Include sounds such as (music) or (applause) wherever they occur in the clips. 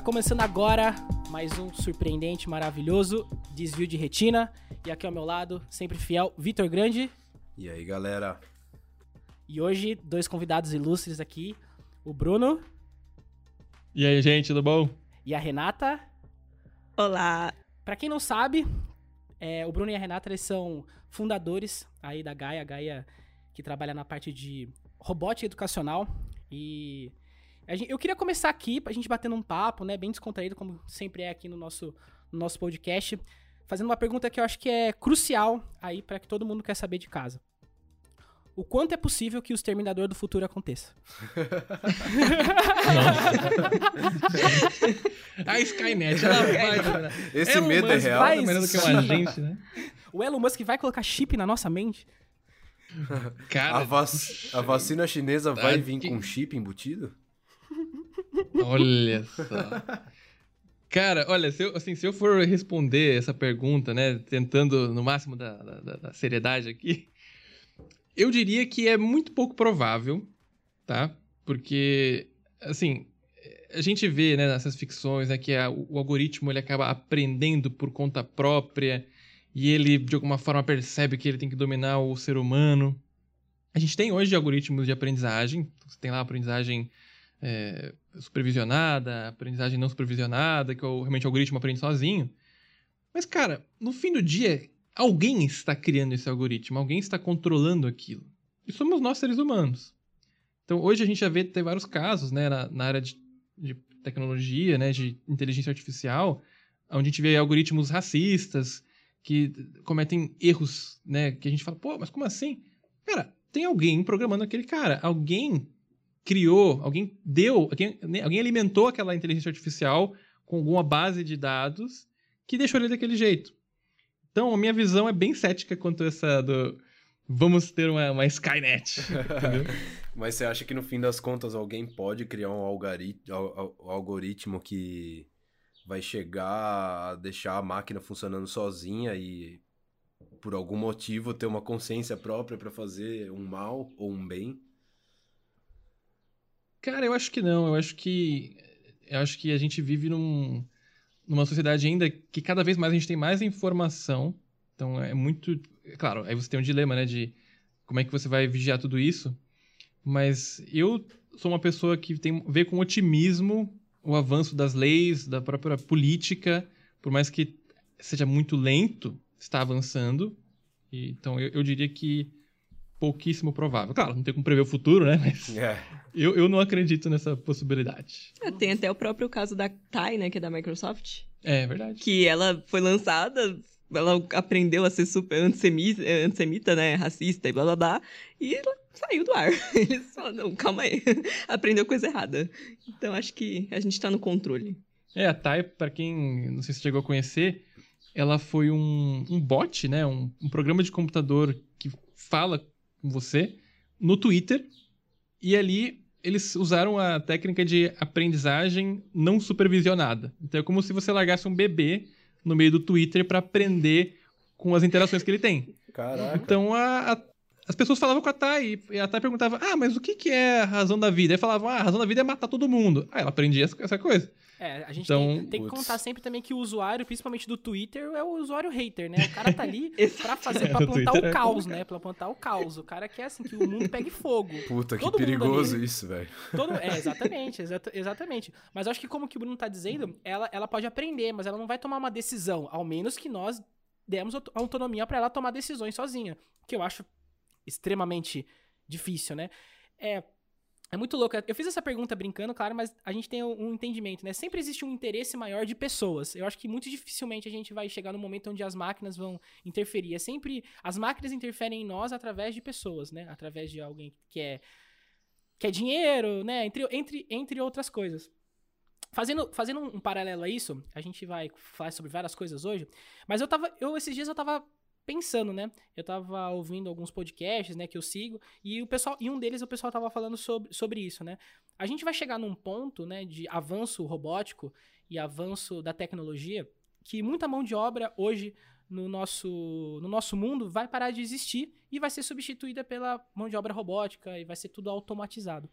Tá começando agora mais um surpreendente, maravilhoso desvio de retina. E aqui ao meu lado, sempre fiel, Vitor Grande. E aí, galera? E hoje, dois convidados ilustres aqui: o Bruno. E aí, gente, tudo bom? E a Renata. Olá! Pra quem não sabe, é, o Bruno e a Renata eles são fundadores aí da Gaia, a Gaia que trabalha na parte de robótica educacional. E eu queria começar aqui, pra gente bater um papo, né, bem descontraído, como sempre é aqui no nosso, no nosso podcast, fazendo uma pergunta que eu acho que é crucial aí para que todo mundo quer saber de casa. O quanto é possível que o Exterminador do Futuro aconteça? a (laughs) Skynet, ela vai. Esse Elon medo é Musk é real. Vai menos do que um (laughs) agente, né? O Elon Musk vai colocar chip na nossa mente? Cara, a, vac... a vacina chinesa vai vir que... com chip embutido? Olha só. Cara, olha, se eu, assim, se eu for responder essa pergunta, né, tentando no máximo da, da, da, seriedade aqui, eu diria que é muito pouco provável, tá? Porque, assim, a gente vê, né, nessas ficções, né, que a, o algoritmo ele acaba aprendendo por conta própria e ele, de alguma forma, percebe que ele tem que dominar o ser humano. A gente tem hoje algoritmos de aprendizagem, você tem lá a aprendizagem é, supervisionada, aprendizagem não supervisionada, que o, realmente o algoritmo aprende sozinho. Mas, cara, no fim do dia, alguém está criando esse algoritmo, alguém está controlando aquilo. E somos nós, seres humanos. Então, hoje a gente já vê tem vários casos, né, na, na área de, de, tecnologia, né, de inteligência artificial, onde a gente vê algoritmos racistas que cometem erros, né, que a gente fala, pô, mas como assim? Cara, tem alguém programando aquele cara, alguém criou, alguém deu, alguém, né, alguém alimentou aquela inteligência artificial com alguma base de dados que deixou ele daquele jeito. Então, a minha visão é bem cética quanto essa do vamos ter uma, uma Skynet. (laughs) Mas você acha que no fim das contas alguém pode criar um algoritmo que vai chegar a deixar a máquina funcionando sozinha e por algum motivo ter uma consciência própria para fazer um mal ou um bem? Cara, eu acho que não. Eu acho que eu acho que a gente vive num, numa sociedade ainda que cada vez mais a gente tem mais informação. Então é muito, claro, aí você tem um dilema, né, de como é que você vai vigiar tudo isso. Mas eu sou uma pessoa que tem vê com otimismo o avanço das leis, da própria política, por mais que seja muito lento, está avançando. E, então eu, eu diria que pouquíssimo provável. Claro, não tem como prever o futuro, né? Mas é. eu, eu não acredito nessa possibilidade. É, tem até o próprio caso da TAI, né? Que é da Microsoft. É, verdade. Que ela foi lançada, ela aprendeu a ser super antissemita, antissemita né? Racista e blá blá blá. E ela saiu do ar. (laughs) Eles falaram, não, calma aí. (laughs) Aprendeu coisa errada. Então acho que a gente tá no controle. É, a TAI, para quem não sei se chegou a conhecer, ela foi um, um bot, né? Um, um programa de computador que fala com você no Twitter e ali eles usaram a técnica de aprendizagem não supervisionada. Então é como se você largasse um bebê no meio do Twitter para aprender com as interações que ele tem. Caraca. Então a, a, as pessoas falavam com a Thay e a Thay perguntava: "Ah, mas o que que é a razão da vida?" Aí falavam: "Ah, a razão da vida é matar todo mundo." Aí ela aprendia essa, essa coisa. É, a gente então, tem, tem que contar sempre também que o usuário, principalmente do Twitter, é o usuário hater, né? O cara tá ali (laughs) pra fazer, pra (laughs) plantar o, caos, é né? Pra plantar o caos. O cara quer, assim, que o mundo pegue fogo. Puta, Todo que perigoso ali, isso, velho. É, (laughs) exatamente, exata, exatamente. Mas eu acho que como que o Bruno tá dizendo, ela, ela pode aprender, mas ela não vai tomar uma decisão, ao menos que nós demos autonomia para ela tomar decisões sozinha. Que eu acho extremamente difícil, né? É, é muito louco. Eu fiz essa pergunta brincando, claro, mas a gente tem um entendimento, né? Sempre existe um interesse maior de pessoas. Eu acho que muito dificilmente a gente vai chegar no momento onde as máquinas vão interferir. É sempre. As máquinas interferem em nós através de pessoas, né? Através de alguém que é. que é dinheiro, né? Entre, entre, entre outras coisas. Fazendo, fazendo um paralelo a isso, a gente vai falar sobre várias coisas hoje, mas eu tava. Eu, esses dias eu tava pensando, né? Eu tava ouvindo alguns podcasts, né, que eu sigo, e o pessoal, e um deles o pessoal tava falando sobre, sobre isso, né? A gente vai chegar num ponto, né, de avanço robótico e avanço da tecnologia que muita mão de obra hoje no nosso, no nosso mundo vai parar de existir e vai ser substituída pela mão de obra robótica e vai ser tudo automatizado.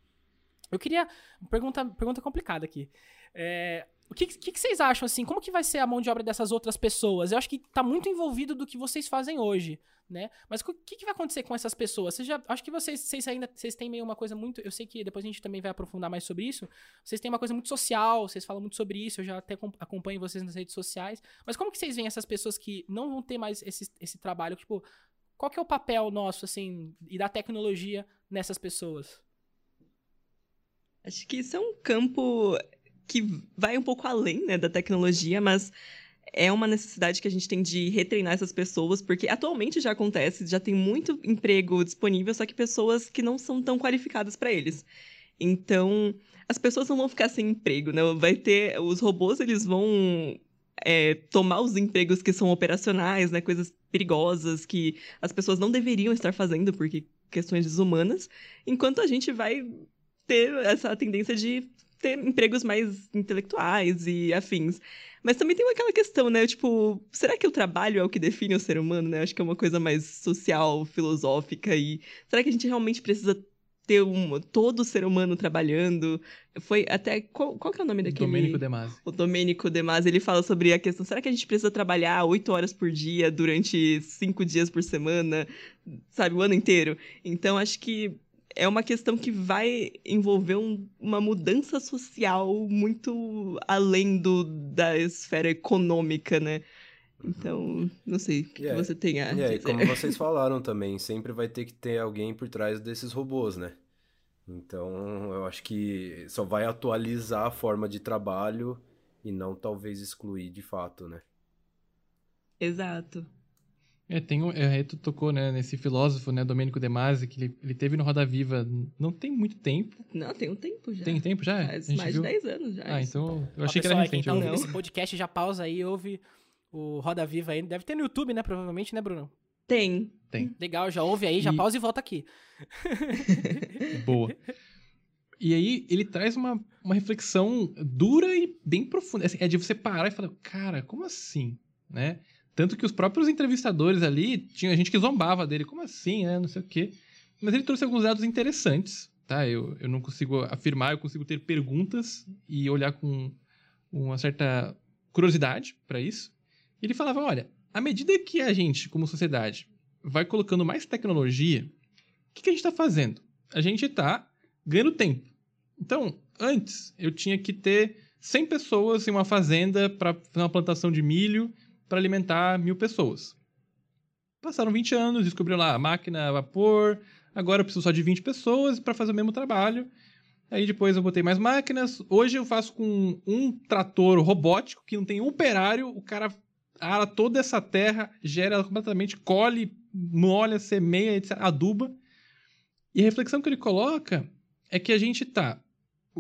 Eu queria. Pergunta, pergunta complicada aqui. É, o que, que, que vocês acham, assim? Como que vai ser a mão de obra dessas outras pessoas? Eu acho que tá muito envolvido do que vocês fazem hoje, né? Mas o que, que vai acontecer com essas pessoas? Vocês já, acho que vocês, vocês ainda vocês têm meio uma coisa muito. Eu sei que depois a gente também vai aprofundar mais sobre isso. Vocês têm uma coisa muito social, vocês falam muito sobre isso, eu já até acom- acompanho vocês nas redes sociais. Mas como que vocês veem essas pessoas que não vão ter mais esse, esse trabalho? Tipo, qual que é o papel nosso, assim, e da tecnologia nessas pessoas? Acho que isso é um campo que vai um pouco além né, da tecnologia, mas é uma necessidade que a gente tem de retreinar essas pessoas, porque atualmente já acontece, já tem muito emprego disponível, só que pessoas que não são tão qualificadas para eles. Então, as pessoas não vão ficar sem emprego, né? Vai ter. Os robôs, eles vão é, tomar os empregos que são operacionais, né? Coisas perigosas que as pessoas não deveriam estar fazendo, porque questões desumanas, enquanto a gente vai ter essa tendência de ter empregos mais intelectuais e afins. Mas também tem aquela questão, né? Tipo, será que o trabalho é o que define o ser humano, né? Acho que é uma coisa mais social, filosófica e será que a gente realmente precisa ter um todo ser humano trabalhando? Foi até qual, qual que é o nome daquele Domênico De Masi. o Domênico De Masi, ele fala sobre a questão, será que a gente precisa trabalhar oito horas por dia durante cinco dias por semana, sabe, o ano inteiro? Então, acho que é uma questão que vai envolver um- uma mudança social muito além do, da esfera econômica, né? Então, não sei o que, que E aí- você tem a E aí, dizer. como (laughs) vocês falaram também, sempre vai ter que ter alguém por trás desses robôs, né? Então, eu acho que só vai atualizar a forma de trabalho e não talvez excluir de fato, né? Exato. É, tem um, é, tu tocou, né, nesse filósofo, né, Domênico De Masi, que ele, ele teve no Roda Viva não tem muito tempo. Não, tem um tempo já. Tem tempo já? Faz A gente mais viu? de 10 anos já. Ah, então eu Ó, achei que pessoal, era quem recente. tá ouvindo vi. Não. esse podcast, já pausa aí ouve o Roda Viva aí. Deve ter no YouTube, né? Provavelmente, né, Bruno? Tem. Legal, já ouve aí, já E- pausa e volta aqui. (laughs) (laughs) Boa. E aí ele traz uma, uma reflexão dura e bem profunda. Assim, é de você parar e falar, cara, como assim? Né? Tanto que os próprios entrevistadores ali, tinha gente que zombava dele, como assim, né? Não sei o quê. Mas ele trouxe alguns dados interessantes, tá? Eu, eu não consigo afirmar, eu consigo ter perguntas e olhar com uma certa curiosidade para isso. Ele falava, olha, à medida que a gente, como sociedade, vai colocando mais tecnologia, o que, que a gente está fazendo? A gente está ganhando tempo. Então, antes, eu tinha que ter 100 pessoas em uma fazenda para fazer uma plantação de milho para alimentar mil pessoas. Passaram 20 anos, descobriram lá a máquina a vapor, agora eu preciso só de 20 pessoas para fazer o mesmo trabalho. Aí depois eu botei mais máquinas. Hoje eu faço com um trator robótico que não tem um operário, o cara ara toda essa terra, gera ela completamente, colhe, molha, semeia, etc, aduba. E a reflexão que ele coloca é que a gente está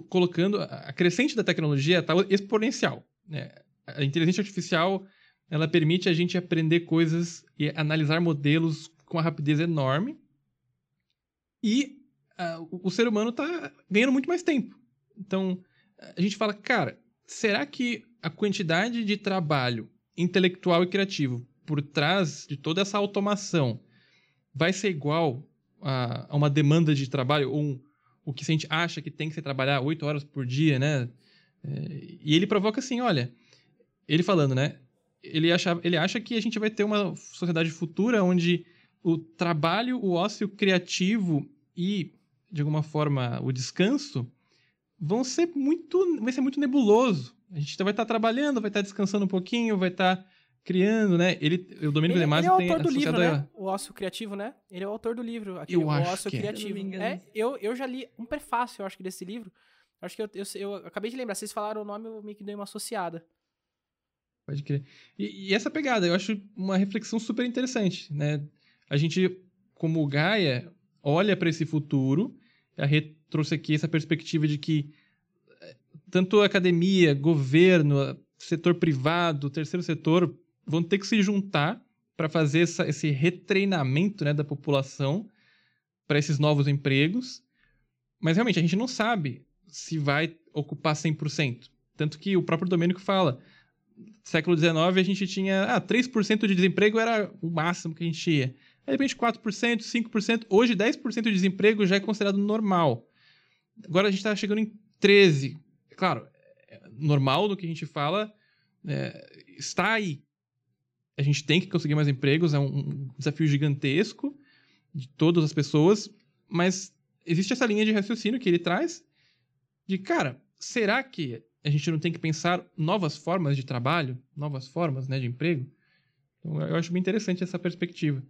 colocando a crescente da tecnologia está exponencial. Né? A inteligência artificial ela permite a gente aprender coisas e analisar modelos com uma rapidez enorme. E o, o ser humano está ganhando muito mais tempo. Então a gente fala, cara, será que a quantidade de trabalho intelectual e criativo por trás de toda essa automação vai ser igual a, a uma demanda de trabalho ou um, o que a gente acha que tem que ser trabalhar oito horas por dia, né? É, e ele provoca assim, olha, ele falando, né? Ele acha, ele acha que a gente vai ter uma sociedade futura onde o trabalho, o ócio criativo e, de alguma forma, o descanso vão ser muito, vai ser muito nebuloso. A gente vai estar trabalhando, vai estar descansando um pouquinho, vai estar criando, né? Ele, o Domênico Ele, De Masi ele é o tem autor do livro, associado a- né? O Ócio Criativo, né? Ele é o autor do livro. Aquele, Eu o acho Ócio que é. Criativo. Engano. É, eu, eu já li um prefácio, eu acho que, desse livro. Acho que eu, eu, eu acabei de lembrar. Vocês falaram o nome, eu meio que dei uma associada. Pode crer. E, e essa pegada, eu acho uma reflexão super interessante, né? A gente, como Gaia, olha para esse futuro, a Rê trouxe aqui essa perspectiva de que eh, tanto academia, governo, setor privado, terceiro setor vão ter que se juntar para fazer essa- esse retreinamento né, da população para esses novos empregos. Mas realmente a gente não sabe se vai ocupar 100%. Tanto que o próprio Domênico fala, século XIX a gente tinha, ah, 3% de desemprego era o máximo que a gente tinha. Aí, de repente 4%, 5%, hoje 10% de desemprego já é considerado normal. Agora a gente está chegando em 13. Claro, normal do que a gente fala é, está aí. A gente tem que conseguir mais empregos, é um desafio gigantesco de todas as pessoas, mas existe essa linha de raciocínio que ele traz de, cara, será que a gente não tem que pensar novas formas de trabalho, novas formas né, de emprego? Então, eu acho bem interessante essa perspectiva.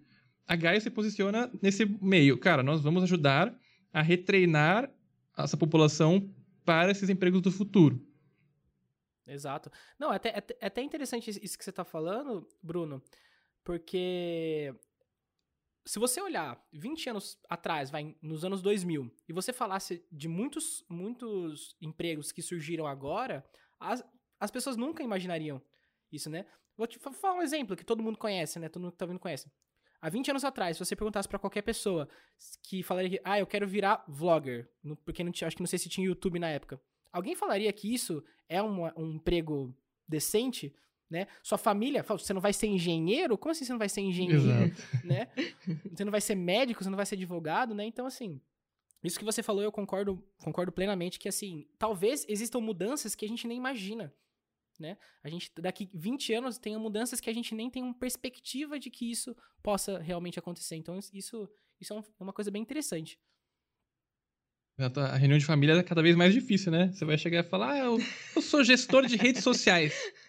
A Gaia se posiciona nesse meio. Cara, nós vamos ajudar a retreinar essa população para esses empregos do futuro. Exato. Não, é até, é, até interessante isso que você está falando, Bruno, porque se você olhar 20 anos atrás, vai nos anos 2000, e você falasse de muitos, muitos empregos que surgiram agora, as, as pessoas nunca imaginariam isso, né? Vou te falar um exemplo que todo mundo conhece, né? Todo mundo que tá vendo conhece. Há 20 anos atrás, se você perguntasse para qualquer pessoa que falaria, ah, eu quero virar vlogger, porque não tinha, acho que não sei se tinha YouTube na época. Alguém falaria que isso é um, um emprego decente? Né? Sua família, você não vai ser engenheiro? Como assim você não vai ser engenheiro? Exato. (laughs) Né? Você não vai ser médico, você não vai ser advogado, né? Então, assim, isso que você falou, eu concordo, concordo plenamente que, assim, talvez existam mudanças que a gente nem imagina, né? A gente, daqui 20 anos, tenha mudanças que a gente nem tem uma perspectiva de que isso possa realmente acontecer. Então, isso, isso é, é uma coisa bem interessante. A reunião de família é cada vez mais difícil, né? Você vai chegar e falar, ah, eu, eu sou gestor de redes sociais. (laughs)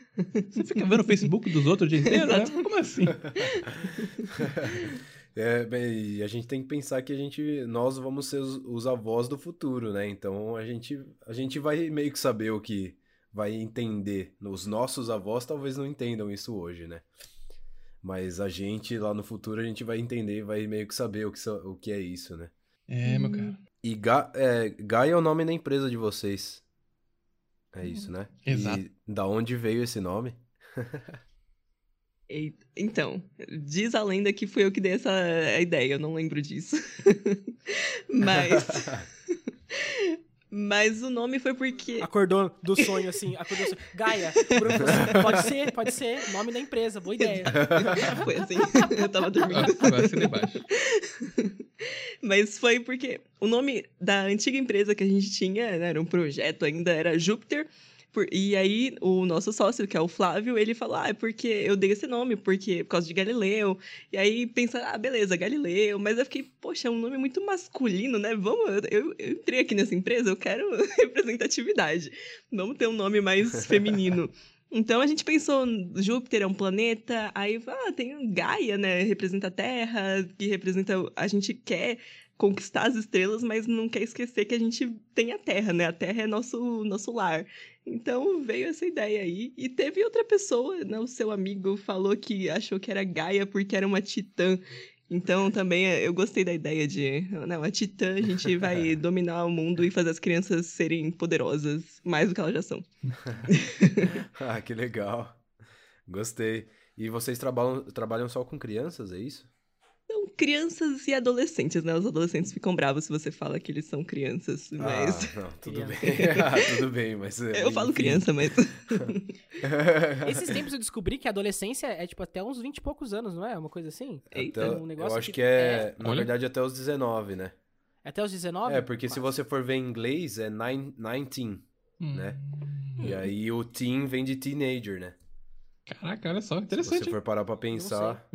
Você fica vendo o Facebook dos outros o dia inteiro, né? Como assim? (laughs) É, bem, a gente tem que pensar que a gente, nós vamos ser os, os, avós do futuro, né? Então a gente, a gente vai meio que saber o que vai entender. Os nossos avós talvez não entendam isso hoje, né? Mas a gente lá no futuro a gente vai entender, vai meio que saber o que, o que é isso, né? É, meu cara. E Ga, é, Gaia é o nome da empresa de vocês. É isso, né? Exato. E da onde veio esse nome? Então, diz a lenda que fui eu que dei essa ideia, eu não lembro disso. (laughs) Mas. (laughs) Mas o nome foi porque. Acordou do sonho, assim. Acordou do sonho. Gaia. Pode ser, pode ser. Nome da empresa. Boa ideia. (laughs) foi assim. Eu tava dormindo. Vai debaixo. Mas foi porque o nome da antiga empresa que a gente tinha, né, era um projeto ainda, era Júpiter. Por, e aí, o nosso sócio, que é o Flávio, ele falou: Ah, é porque eu dei esse nome, porque por causa de Galileu. E aí pensa, ah, beleza, Galileu. Mas eu fiquei, poxa, é um nome muito masculino, né? Vamos, eu, eu entrei aqui nessa empresa, eu quero (laughs) representatividade. Vamos ter um nome mais (laughs) feminino. Então a gente pensou, Júpiter é um planeta, aí ah, tem Gaia, né? Representa a Terra, que representa. A gente quer conquistar as estrelas, mas não quer esquecer que a gente tem a Terra, né? A Terra é nosso, nosso lar. Então veio essa ideia aí. E teve outra pessoa, né? O seu amigo falou que achou que era Gaia porque era uma titã. Então também eh, eu gostei da ideia de, não, a Titã, a gente vai (laughs) dominar o mundo e fazer as crianças serem poderosas mais do que elas já são. (laughs) ah, que legal. Gostei. E vocês trabalham, trabalham só com crianças, é isso? Não, crianças e adolescentes, né? Os adolescentes ficam bravos se você fala que eles são crianças, mas... Ah, não, tudo (laughs) bem. (laughs) ah, tudo bem, mas... Eu enfim. falo criança, mas... (laughs) Esses tempos eu descobri que a adolescência é, tipo, até uns 20 e poucos anos, não é? Uma coisa assim? Eita. Um negócio eu acho que, que é, é, na verdade, até os 19, né? Até os 19? É, porque Quase. se você for ver em inglês, é 19, hum. né? E aí o teen vem de teenager, né? Caraca, olha só, interessante. Se você for parar pra pensar...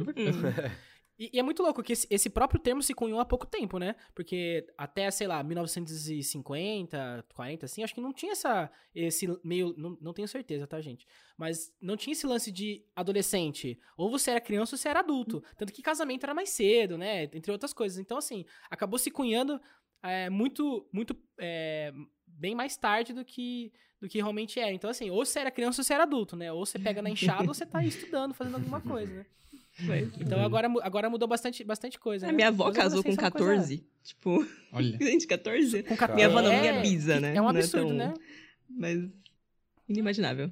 E, e, é muito louco que esse, esse, próprio termo se cunhou há pouco tempo, né? Porque até, sei lá, 1950, 40, assim, acho que não tinha essa, esse meio. Não, não tenho certeza, tá, gente? Mas não tinha esse lance de adolescente. Ou você era criança ou você era adulto. Tanto que casamento era mais cedo, né? Entre outras coisas. Então, assim, acabou se cunhando é, muito, muito. É, bem mais tarde do que do que realmente é. Então, assim, ou você era criança ou você era adulto, né? Ou você pega na enxada ou você tá estudando, fazendo alguma coisa, né? (laughs) Então agora, agora mudou bastante, bastante coisa. A né? minha avó casou com 14. Coisa... Tipo, Olha. (laughs) gente, 14. Com 14. Minha avó não, é... minha bisa, né? É um absurdo, é tão... né? Mas inimaginável.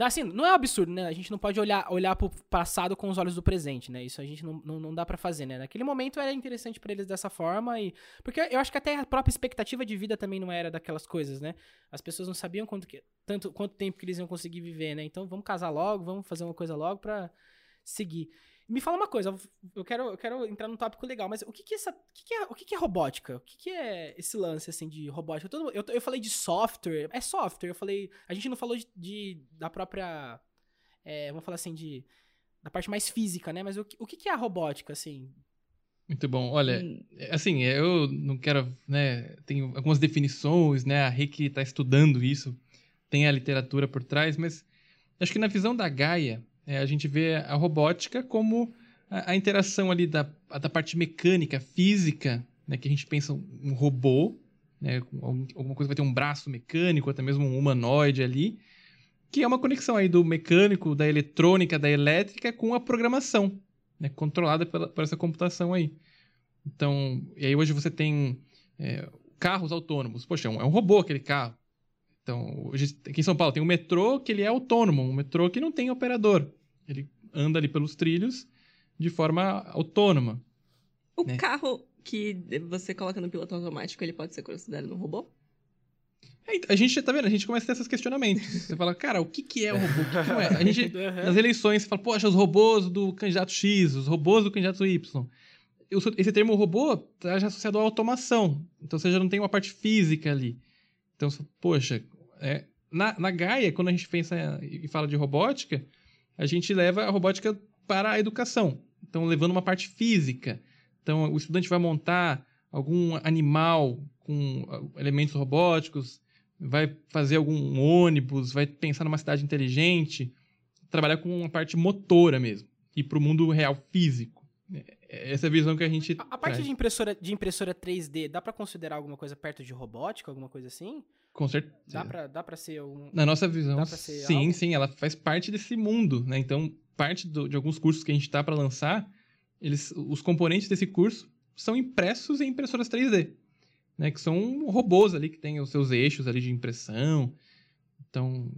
Assim, não é um absurdo, né? A gente não pode olhar, olhar pro passado com os olhos do presente, né? Isso a gente não, não, não dá para fazer, né? Naquele momento era interessante para eles dessa forma e... Porque eu acho que até a própria expectativa de vida também não era daquelas coisas, né? As pessoas não sabiam quanto, que, tanto, quanto tempo que eles iam conseguir viver, né? Então vamos casar logo, vamos fazer uma coisa logo pra seguir. Me fala uma coisa, eu quero, eu quero entrar num tópico legal, mas o que que, essa, o que, que, é, o que, que é robótica? O que, que é esse lance, assim, de robótica? Todo, eu, eu falei de software, é software, eu falei... A gente não falou de, de da própria... É, vamos falar assim, de... Da parte mais física, né? Mas o, o que, que é a robótica, assim? Muito bom. Olha, assim, eu não quero, né, tem algumas definições, né, a Rick está estudando isso, tem a literatura por trás, mas acho que na visão da Gaia, é, a gente vê a robótica como a, a interação ali da, da parte mecânica, física, né, que a gente pensa um robô, né, alguma coisa vai ter um braço mecânico, até mesmo um humanoide ali, que é uma conexão aí do mecânico, da eletrônica, da elétrica com a programação, né, controlada pela, por essa computação aí. Então, e aí hoje você tem é, carros autônomos. Poxa, é um, é um robô aquele carro. Então, hoje, aqui em São Paulo tem um metrô que ele é autônomo, um metrô que não tem operador. Ele anda ali pelos trilhos de forma autônoma. O né? carro que você coloca no piloto automático, ele pode ser considerado um robô? É, A gente, tá vendo? A gente começa a ter esses questionamentos. Você fala, cara, o que, que é o robô? O que, que não é? A gente, (laughs) nas eleições, você fala, poxa, os robôs do candidato X, os robôs do candidato Y. Esse termo robô está já associado à automação. Então você já não tem uma parte física ali. Então, poxa, é, na, na Gaia, quando a gente pensa e fala de robótica, a gente leva a robótica para a educação. Então, levando uma parte física. Então, o estudante vai montar algum animal com uh, elementos robóticos, vai fazer algum ônibus, vai pensar numa cidade inteligente, trabalhar com uma parte motora mesmo, e para o mundo real físico. Essa é a visão que a gente. A, a parte de impressora, de impressora 3D, dá para considerar alguma coisa perto de robótica, alguma coisa assim? Com certeza. Dá pra, dá pra ser um. Na nossa visão, sim, algo? sim, ela faz parte desse mundo, né? Então, parte do, de alguns cursos que a gente tá para lançar, eles, os componentes desse curso são impressos em impressoras 3D, né? Que são robôs ali que têm os seus eixos ali de impressão. Então,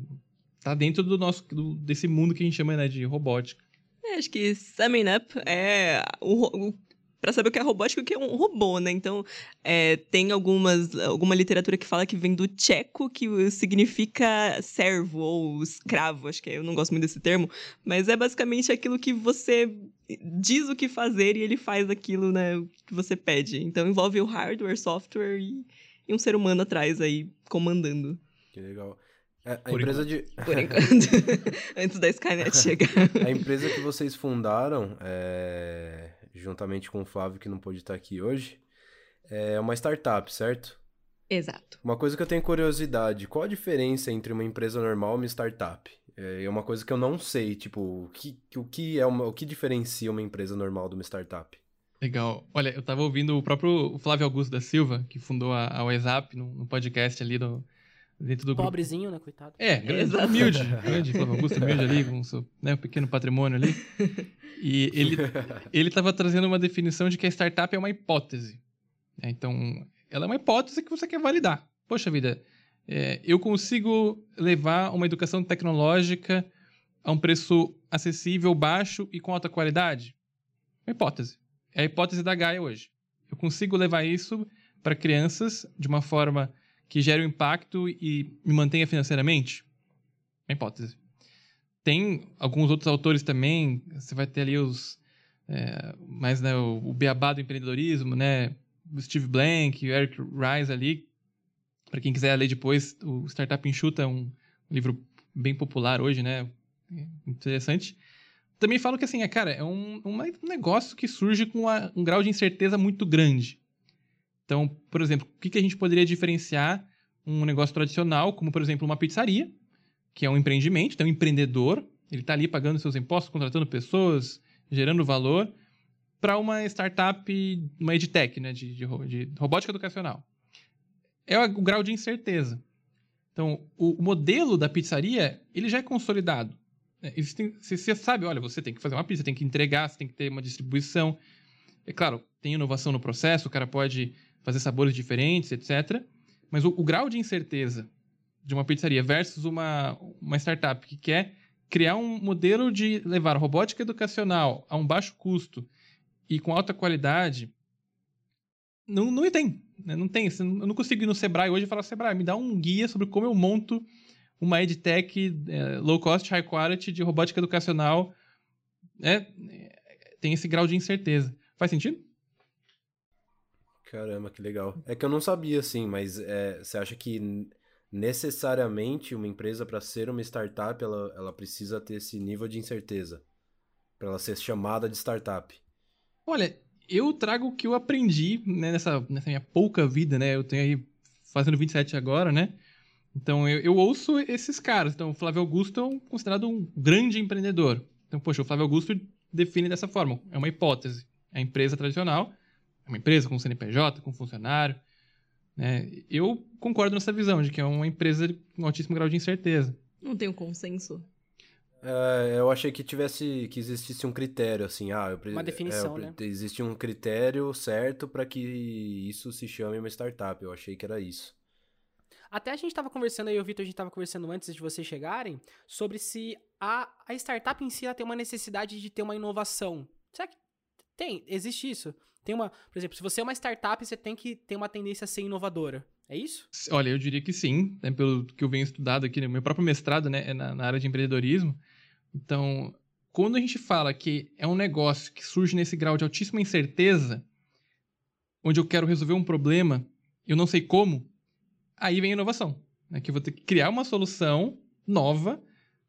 tá dentro do nosso do, desse mundo que a gente chama né, de robótica. É, acho que summing up é o, o para saber o que é robótica e o que é um robô, né? Então, é, tem algumas, alguma literatura que fala que vem do tcheco, que significa servo ou escravo, acho que é, eu não gosto muito desse termo, mas é basicamente aquilo que você diz o que fazer e ele faz aquilo, né, que você pede. Então, envolve o hardware, software e, e um ser humano atrás aí, comandando. Que legal. É, a Por empresa enquanto. de. Por enquanto. (laughs) Antes da Skynet chegar. A empresa que vocês fundaram, é... juntamente com o Flávio, que não pôde estar aqui hoje, é uma startup, certo? Exato. Uma coisa que eu tenho curiosidade: qual a diferença entre uma empresa normal e uma startup? É uma coisa que eu não sei, tipo, o que, o que, é uma, o que diferencia uma empresa normal de uma startup? Legal. Olha, eu tava ouvindo o próprio Flávio Augusto da Silva, que fundou a, a WhatsApp, no, no podcast ali do, dentro do Pobrezinho, grupo. né, coitado? É, grande, humilde, (laughs) grande, Flávio Augusto humilde ali, com o seu né, pequeno patrimônio ali. E ele, ele tava trazendo uma definição de que a startup é uma hipótese. É, então, ela é uma hipótese que você quer validar. Poxa vida, é, eu consigo levar uma educação tecnológica a um preço acessível, baixo e com alta qualidade? Uma hipótese. É a hipótese da Gaia hoje. Eu consigo levar isso para crianças de uma forma que gere um impacto e me mantenha financeiramente? Uma hipótese. Tem alguns outros autores também, você vai ter ali os. É, mais né, o, o beabá do empreendedorismo, né? O Steve Blank, o Eric Rice ali. Para quem quiser ler depois, o Startup Enxuta é um livro bem popular hoje, né? Interessante. Também falo que, assim, é, cara, é um, um negócio que surge com uma, um grau de incerteza muito grande. Então, por exemplo, o que, que a gente poderia diferenciar um negócio tradicional, como, por exemplo, uma pizzaria, que é um empreendimento, tem um empreendedor, ele está ali pagando seus impostos, contratando pessoas, gerando valor, para uma startup, uma edtech, né, de, de, de robótica educacional. É o grau de incerteza. Então, o, modelo da pizzaria, ele já é consolidado. É, existem, você, você sabe, olha, você tem que fazer uma pizza, tem que entregar, você tem que ter uma distribuição. É claro, tem inovação no processo, o cara pode fazer sabores diferentes, etc. Mas o, o, grau de incerteza de uma pizzaria versus uma, uma startup que quer criar um modelo de levar robótica educacional a um baixo custo e com alta qualidade, não, não tem. Né? Não tem. Eu não consigo ir no Sebrae hoje e falar, Sebrae, me dá um guia sobre como eu monto uma edtech é, low cost, high quality de robótica educacional né, tem esse grau de incerteza. Faz sentido? Caramba, que legal. É que eu não sabia, assim, mas é, você acha que necessariamente uma empresa, para ser uma startup, ela, ela precisa ter esse nível de incerteza? Para ela ser chamada de startup? Olha, eu trago o que eu aprendi né, nessa, nessa minha pouca vida, né? Eu tenho aí fazendo 27 agora, né? Então eu, eu ouço esses caras. Então o Flávio Augusto é considerado um grande empreendedor. Então, poxa, o Flávio Augusto define dessa forma. É uma hipótese. É a empresa tradicional, uma empresa com CNPJ, com funcionário. Né? Eu concordo nessa visão de que é uma empresa com altíssimo grau de incerteza. Não tem um consenso? É, eu achei que tivesse que existisse um critério assim, ah, eu, uma definição, é, né? Existe um critério certo para que isso se chame uma startup. Eu achei que era isso. Até a gente estava conversando aí, o Vitor, a gente estava conversando antes de vocês chegarem, sobre se a, a startup em si ela tem uma necessidade de ter uma inovação. Será que tem? Existe isso? Tem uma, por exemplo, se você é uma startup, você tem que ter uma tendência a ser inovadora. É isso? Olha, eu diria que sim, né, pelo que eu venho estudado aqui, né, meu próprio mestrado, né, é na, na área de empreendedorismo. Então, quando a gente fala que é um negócio que surge nesse grau de altíssima incerteza, onde eu quero resolver um problema, eu não sei como, aí vem a inovação. Né? Que eu vou ter que criar uma solução nova,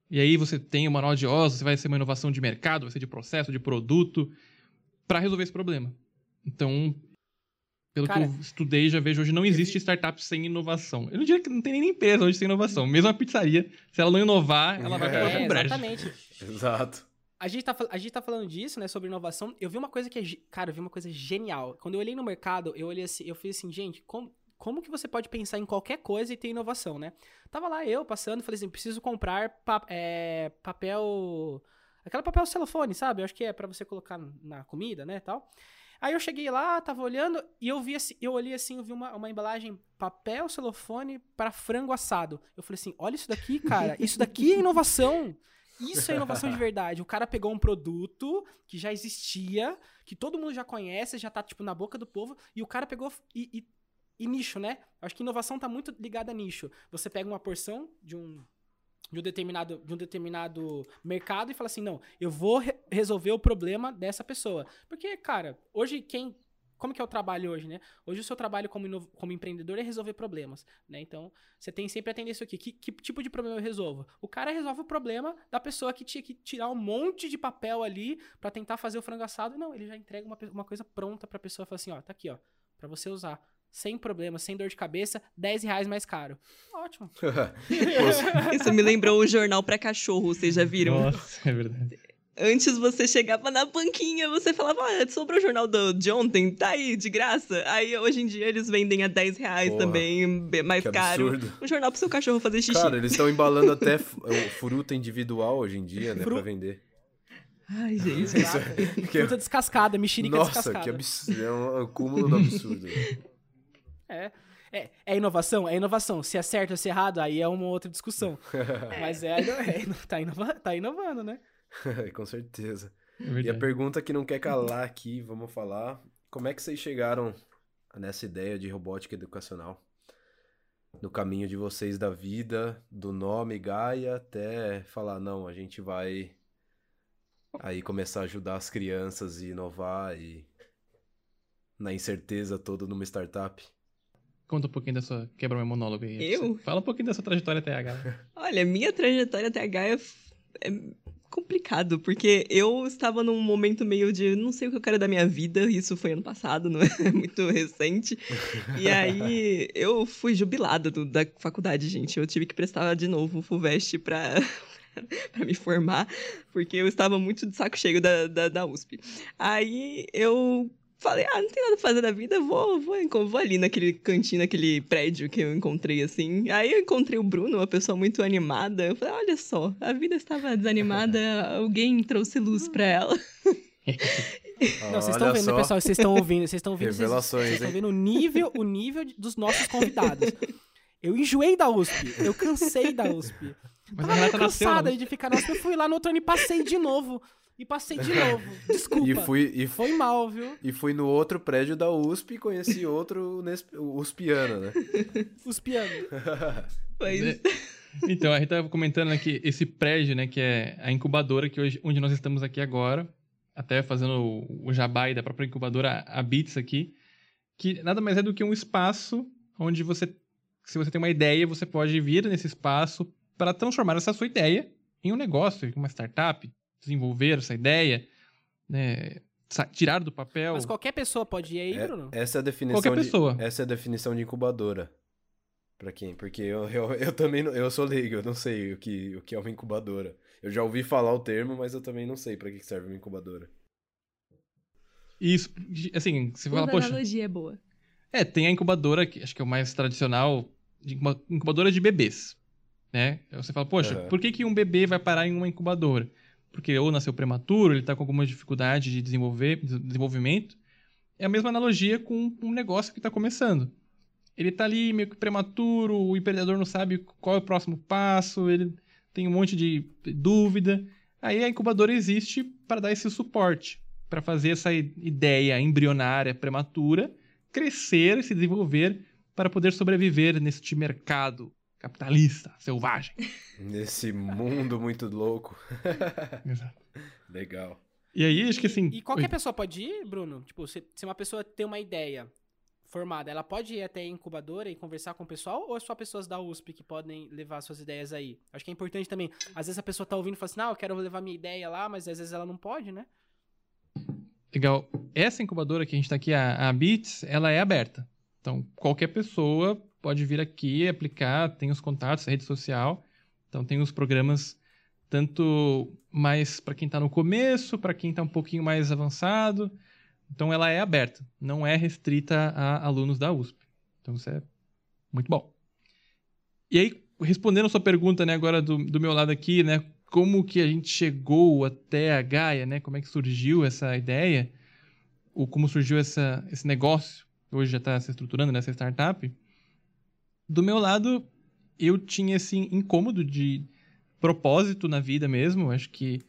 e aí você tem o manual de OS, vai ser uma inovação de mercado, vai ser de processo, de produto, para resolver esse problema. Então, pelo Cara, que eu estudei, já vejo hoje, não existe startup sem inovação. Eu não diria que não tem nem empresa hoje sem inovação. Mesmo a pizzaria, se ela não inovar, ela vai é, para o Exatamente. Exato. A gente, tá, a gente tá falando disso, né, sobre inovação. Eu vi uma coisa que é. Cara, eu vi uma coisa genial. Quando eu olhei no mercado, eu olhei assim, eu fiz assim, gente, como, como que você pode pensar em qualquer coisa e ter inovação, né? Tava lá eu passando, falei assim, preciso comprar pa é, papel. Aquela papel celofone, sabe? Eu acho que é para você colocar na comida, né, tal. Aí eu cheguei lá, tava olhando e eu vi assim, eu olhei assim, eu vi uma, uma embalagem papel celofone para frango assado. Eu falei assim, olha isso daqui, cara, isso daqui é inovação. Isso é inovação de verdade. O cara pegou um produto que já existia, que todo mundo já conhece, já tá, tipo, na boca do povo, e o cara pegou e, e e nicho, né? Acho que inovação está muito ligada a nicho. Você pega uma porção de um de um determinado, de um determinado mercado e fala assim, não, eu vou resolver o problema dessa pessoa. Porque, cara, hoje quem como que é o trabalho hoje, né? Hoje o seu trabalho como, como empreendedor é resolver problemas, né? Então, você tem sempre a tendência aqui. Que, que tipo de problema eu resolvo? O cara resolve o problema da pessoa que tinha que tirar um monte de papel ali para tentar fazer o frango assado. Não, ele já entrega uma, uma coisa pronta pra pessoa. Fala assim, ó, tá aqui, ó, pra você usar sem problema, sem dor de cabeça, 10 reais mais caro. Ótimo. (laughs) Isso me lembrou o jornal para cachorro, vocês já viram? Nossa, é verdade. Antes você chegava na banquinha, você falava, ah, sobrou o jornal do, de ontem, tá aí, de graça. Aí hoje em dia eles vendem a 10 reais Porra, também, mais caro. Absurdo. O jornal pro seu cachorro fazer xixi. Cara, eles estão embalando até (laughs) fruta individual hoje em dia, né, Fru... pra vender. Ai, (laughs) gente. É... (laughs) Fruta descascada, mexerica Nossa, descascada. Nossa, que absurdo. É um acúmulo do absurdo. É. É, é inovação? É inovação. Se é certo ou se é errado, aí é uma outra discussão. Mas é, é tá, inova, tá inovando, né? (laughs) Com certeza. É e a pergunta que não quer calar aqui, vamos falar. Como é que vocês chegaram nessa ideia de robótica educacional? No caminho de vocês da vida, do nome Gaia, até falar, não, a gente vai aí começar a ajudar as crianças e inovar e na incerteza toda numa startup. Conta um pouquinho da sua. Quebra meu monólogo aí. Eu? Fala um pouquinho da sua trajetória TH. (laughs) Olha, minha trajetória TH é, é complicado, porque eu estava num momento meio de não sei o que eu quero da minha vida, isso foi ano passado, não (laughs) é muito recente. E aí eu fui jubilada do, da faculdade, gente. Eu tive que prestar de novo o FUVEST pra, (laughs) para me formar, porque eu estava muito de saco cheio da, da, da USP. Aí eu falei, ah, não tem nada pra fazer da vida, vou, vou, vou ali naquele cantinho, naquele prédio que eu encontrei, assim. Aí eu encontrei o Bruno, uma pessoa muito animada. Eu falei, olha só, a vida estava desanimada, (laughs) alguém trouxe luz pra ela. (laughs) Não, vocês estão vendo, só. pessoal, vocês estão ouvindo, vocês estão ouvindo, vocês estão vendo o nível, o nível dos nossos convidados. Eu enjoei da USP, eu cansei da USP. Mas Tava cansada nasceu, de ficar na USP, eu fui lá no outro ano e passei de novo. E passei de novo. (laughs) Desculpa. E fui, e Foi mal, viu? E fui no outro prédio da USP e conheci outro USPiano, né? (laughs) USPiano. (laughs) Pois. Então, a gente tava comentando aqui esse prédio, né, que é a incubadora que hoje, onde nós estamos aqui agora, até fazendo o, aí da própria incubadora, a Bits aqui, que nada mais é do que um espaço onde você, se você tem uma ideia, você pode vir nesse espaço para transformar essa sua ideia em um negócio, uma startup, desenvolver essa ideia, né, sa- tirar do papel. Mas qualquer pessoa pode ir aí, É- Bruno? essa é a definição Qualquer de- pessoa. essa é a definição de incubadora. Pra quem? Porque eu, eu, eu também não, eu sou leigo, eu não sei o que, o que é uma incubadora. Eu já ouvi falar o termo, mas eu também não sei pra que serve uma incubadora. Isso, assim, você fala, Toda poxa, analogia é boa. É, tem a incubadora, que acho que é o mais tradicional, de incubadora de bebês, né? Você fala, poxa, Aham. por que, que um bebê vai parar em uma incubadora? Porque ou nasceu prematuro, ele tá com alguma dificuldade de desenvolver, de desenvolvimento. É a mesma analogia com um negócio que tá começando. Ele tá ali meio que prematuro, o empreendedor não sabe qual é o próximo passo, ele tem um monte de dúvida. Aí a incubadora existe para dar esse suporte, para fazer essa ideia embrionária prematura crescer e se desenvolver para poder sobreviver neste mercado capitalista, selvagem. Nesse mundo muito louco. (laughs) Exato. Legal. E aí, acho que assim. E qualquer pessoa pode ir, Bruno? Tipo, se, se uma pessoa tem uma ideia formada, ela pode ir até a incubadora e conversar com o pessoal? Ou é só pessoas da USP que podem levar suas ideias aí? Acho que é importante também. Às vezes a pessoa tá ouvindo e fala assim, não, eu quero levar minha ideia lá, mas às vezes ela não pode, né? Legal. Essa incubadora que a gente está aqui, a, a Bits, ela é aberta. Então, qualquer pessoa pode vir aqui, aplicar, tem os contatos, a rede social. Então, tem os programas tanto mais para quem está no começo, para quem está um pouquinho mais avançado. Então, ela é aberta, não é restrita a alunos da USP. Então, isso é muito bom. E aí, respondendo a sua pergunta, né, agora do, do meu lado aqui, né, como que a gente chegou até a Gaia, né? Como é que surgiu essa ideia? Ou como surgiu essa, esse negócio? Hoje já está se estruturando nessa startup. Do meu lado, eu tinha esse incômodo de propósito na vida mesmo. Acho que